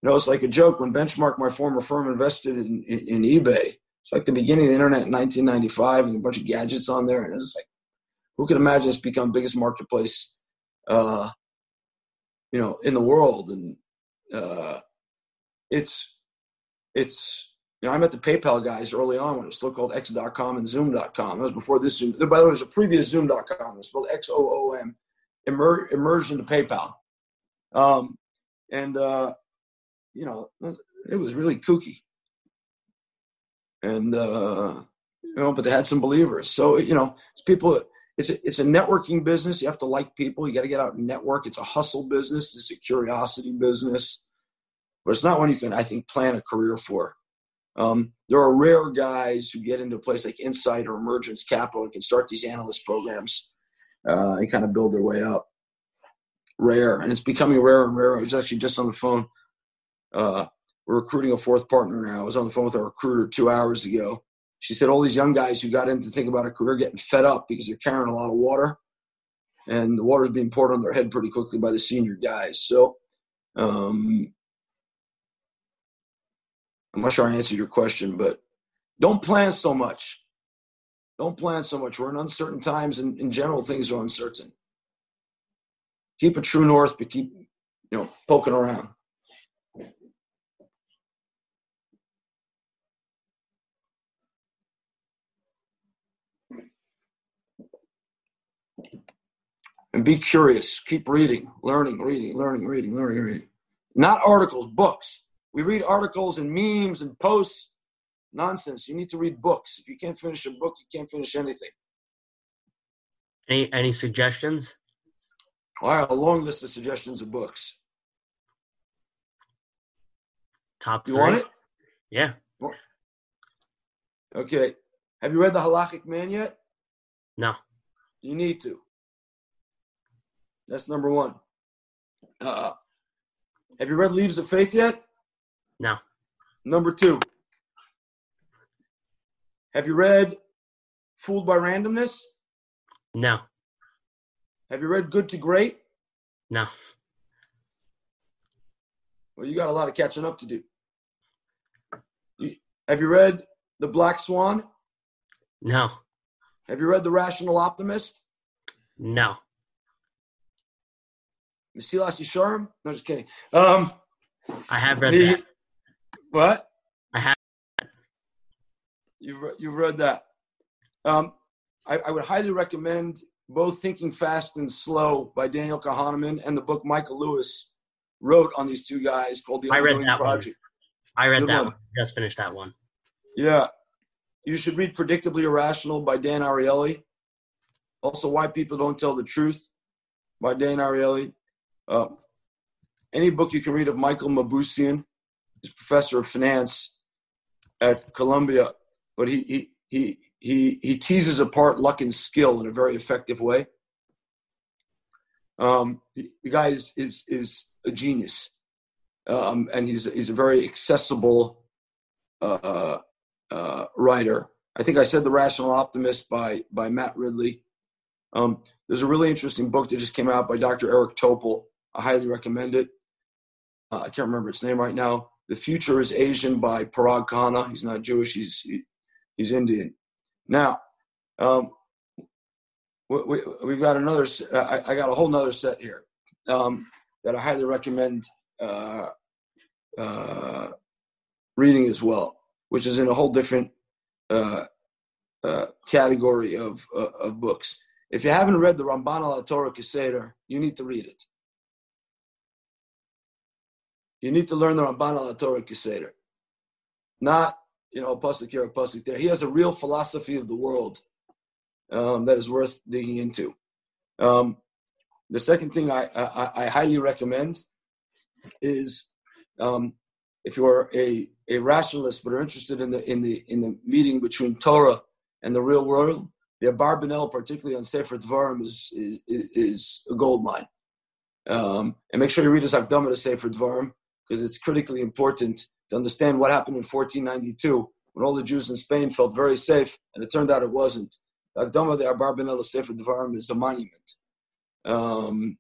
You know, it's like a joke when Benchmark, my former firm, invested in, in, in eBay. It's like the beginning of the internet in 1995 and a bunch of gadgets on there. And it's like, who could imagine this become biggest marketplace, uh, you know, in the world? And uh, it's, it's, you know, I met the PayPal guys early on when it was still called X.com and Xoom.com. That was before this Zoom. By the way, it was a previous Xoom.com. It was spelled X O O M emer- emerged into PayPal. Um, and, uh, you know, it was really kooky. And, uh, you know, but they had some believers. So, you know, it's people, it's a, it's a networking business. You have to like people. You got to get out and network. It's a hustle business. It's a curiosity business. But it's not one you can, I think, plan a career for. Um, there are rare guys who get into a place like Insight or Emergence Capital and can start these analyst programs uh, and kind of build their way up. Rare, and it's becoming rarer and rarer. I was actually just on the phone. Uh, we're recruiting a fourth partner now. I was on the phone with a recruiter two hours ago. She said all these young guys who got in to think about a career getting fed up because they're carrying a lot of water, and the water's being poured on their head pretty quickly by the senior guys. So, um, I'm not sure I answered your question, but don't plan so much. Don't plan so much. We're in uncertain times, and in general, things are uncertain. Keep a true north, but keep, you know, poking around. And be curious. Keep reading, learning, reading, learning, reading, learning, reading. Not articles, books. We read articles and memes and posts nonsense. You need to read books. If you can't finish a book, you can't finish anything. Any any suggestions? I have a long list of suggestions of books. Top You three. want it? Yeah. Okay. Have you read The Halachic Man yet? No. You need to. That's number one. Uh, have you read Leaves of Faith yet? No. Number two. Have you read Fooled by Randomness? No. Have you read Good to Great? No. Well, you got a lot of catching up to do. Have you read The Black Swan? No. Have you read The Rational Optimist? No. Mesilas Yesharim? No, just kidding. Um, I have read the, that. What? I have. You've, you've read that. Um, I, I would highly recommend both Thinking Fast and Slow by Daniel Kahneman and the book Michael Lewis wrote on these two guys called The I read that one. I read Good that one. one. Just finished that one. Yeah. You should read Predictably Irrational by Dan Ariely. Also, Why People Don't Tell the Truth by Dan Ariely. Uh, any book you can read of Michael Mauboussin, he's professor of finance at Columbia, but he, he, he, he, he teases apart luck and skill in a very effective way. Um, the guy is, is, is a genius, um, and he's, he's a very accessible uh, uh, writer. I think I said The Rational Optimist by by Matt Ridley. Um, there's a really interesting book that just came out by Dr. Eric Topol. I highly recommend it. Uh, I can't remember its name right now. The Future is Asian by Parag Khanna. He's not Jewish. He's he, he's Indian. Now, um, we, we, we've got another. I got a whole nother set here um, that I highly recommend uh, uh, reading as well, which is in a whole different uh, uh, category of uh, of books. If you haven't read the Ramban al Torah Keseder, you need to read it. You need to learn the Ramban al Torah Keseder, not you know a here, a there. He has a real philosophy of the world um, that is worth digging into. Um, the second thing I, I, I highly recommend is um, if you're a, a rationalist but are interested in the in the in the meeting between Torah and the real world, the Abarbanel, particularly on Sefer Dvarim, is, is, is a gold mine. Um, and make sure you read his Akdama to Sefer Dvarim because it's critically important to understand what happened in 1492 when all the Jews in Spain felt very safe, and it turned out it wasn't. The Akdama, the Abarbanel Sefer Dvarim, is a monument. Um,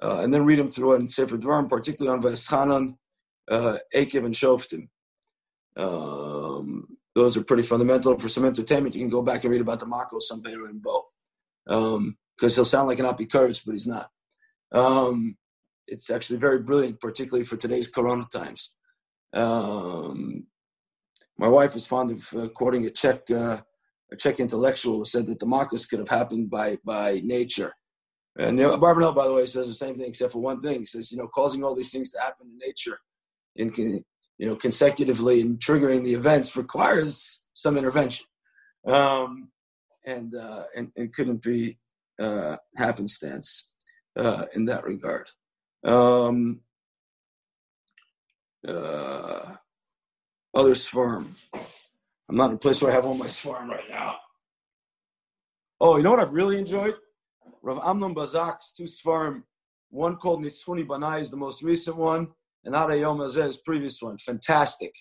uh, and then read them through in Sefer Dvarim, particularly on Veschanan, uh, Eikev, and Shoftim. Um, those are pretty fundamental for some entertainment. You can go back and read about the Makos, Sambeira, and Bo. Because um, he'll sound like an Apikoros, but he's not. Um, it's actually very brilliant, particularly for today's Corona times. Um, my wife is fond of uh, quoting a Czech, uh, a Czech intellectual who said that the Makos could have happened by by nature. And the Barbanel, by the way, says the same thing except for one thing. He says, you know, causing all these things to happen in nature in you know consecutively and triggering the events requires some intervention um, and, uh, and and couldn't be uh, happenstance uh, in that regard um, uh, other sfarim i'm not in a place where i have all my sfarim right now oh you know what i've really enjoyed Rav Amnon Bazak's two sfarim one called Nitzchuni Banai is the most recent one and Ad Hayom Hazeh's previous one. Fantastic.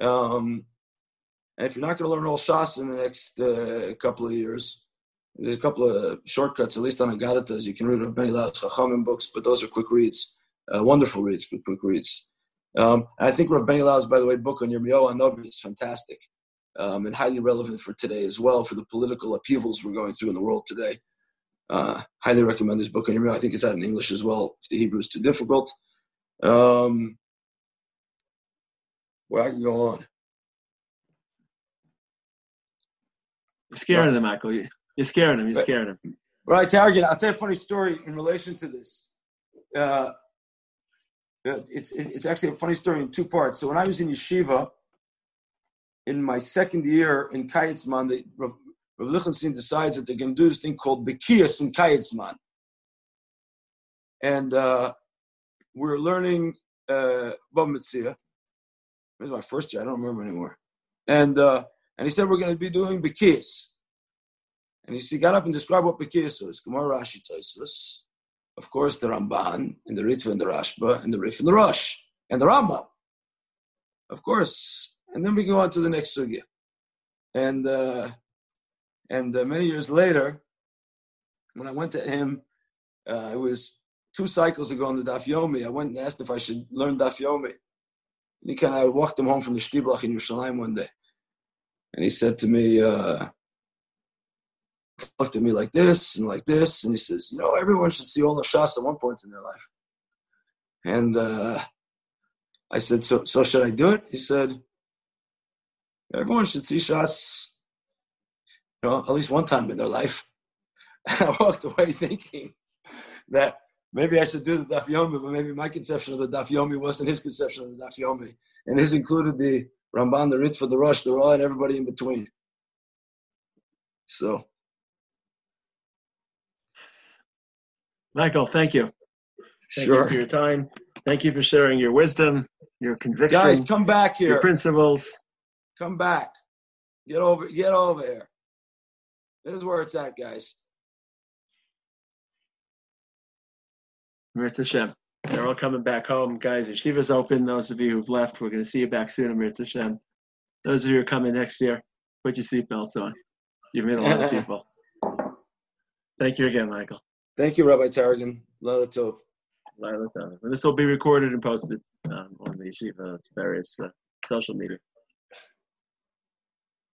Um, and if you're not going to learn all Shas in the next uh, couple of years, there's a couple of shortcuts, at least on Agadatas. You can read of Benny Lau's Chachamim books, but those are quick reads, uh, wonderful reads, but quick reads. Um, I think Rav Benny Lau's, by the way, book on Yirmiyahu Novi is fantastic um, and highly relevant for today as well, for the political upheavals we're going through in the world today. Uh, highly recommend this book on Yirmiyahu. I think it's out in English as well, if the Hebrew is too difficult. Um, well, I can go on. You're scaring them, Michael. You're scaring them. You're scaring them. Right, Target. I'll tell you a funny story in relation to this. Uh, it's it's actually a funny story in two parts. So when I was in yeshiva, in my second year in Kayetzman, the Rav, Lichtenstein decides that they're going to do this thing called Bekias in Kayetzman. And uh, we're learning uh, Bava Metzia. This is my first year. I don't remember anymore. And uh, and he said we're going to be doing Bekis. And he, got up and described what Bekis was. Gemara Rashi Tosfos. Of course, the Ramban and the Ritva and the Rashba and the Rif and the Rosh and the Rambam. Of course. And then we go on to the next sugya. And uh, and uh, many years later, when I went to him, uh, it was two cycles ago on the Daf Yomi, I went and asked if I should learn Daf Yomi. And he kind of walked him home from the Shtiblach in Yerushalayim one day. And he said to me, uh, looked at me like this and like this, and he says, you know, everyone should see all the Shas at one point in their life. And uh, I said, so, so should I do it? He said, everyone should see Shas, you know, at least one time in their life. And I walked away thinking that maybe I should do the Daf Yomi, but maybe my conception of the Daf Yomi wasn't his conception of the Daf Yomi. And his included the Ramban, the Ritva, the Rosh, the Ra, and everybody in between. So. Michael, thank you. Thank sure. You for your time. Thank you for sharing your wisdom, your conviction. Guys, come back here. Your principles. Come back. Get over. Get over here. This is where it's at, guys. Mirz Hashem. They're all coming back home, guys. Yeshiva's open. Those of you who've left, we're going to see you back soon, Mirz Hashem. Those of you who are coming next year, put your seatbelts on. You've met a lot of people. Thank you again, Michael. Thank you, Rabbi Taragin. Lila Tov. And this will be recorded and posted um, on the Yeshiva's various uh, social media.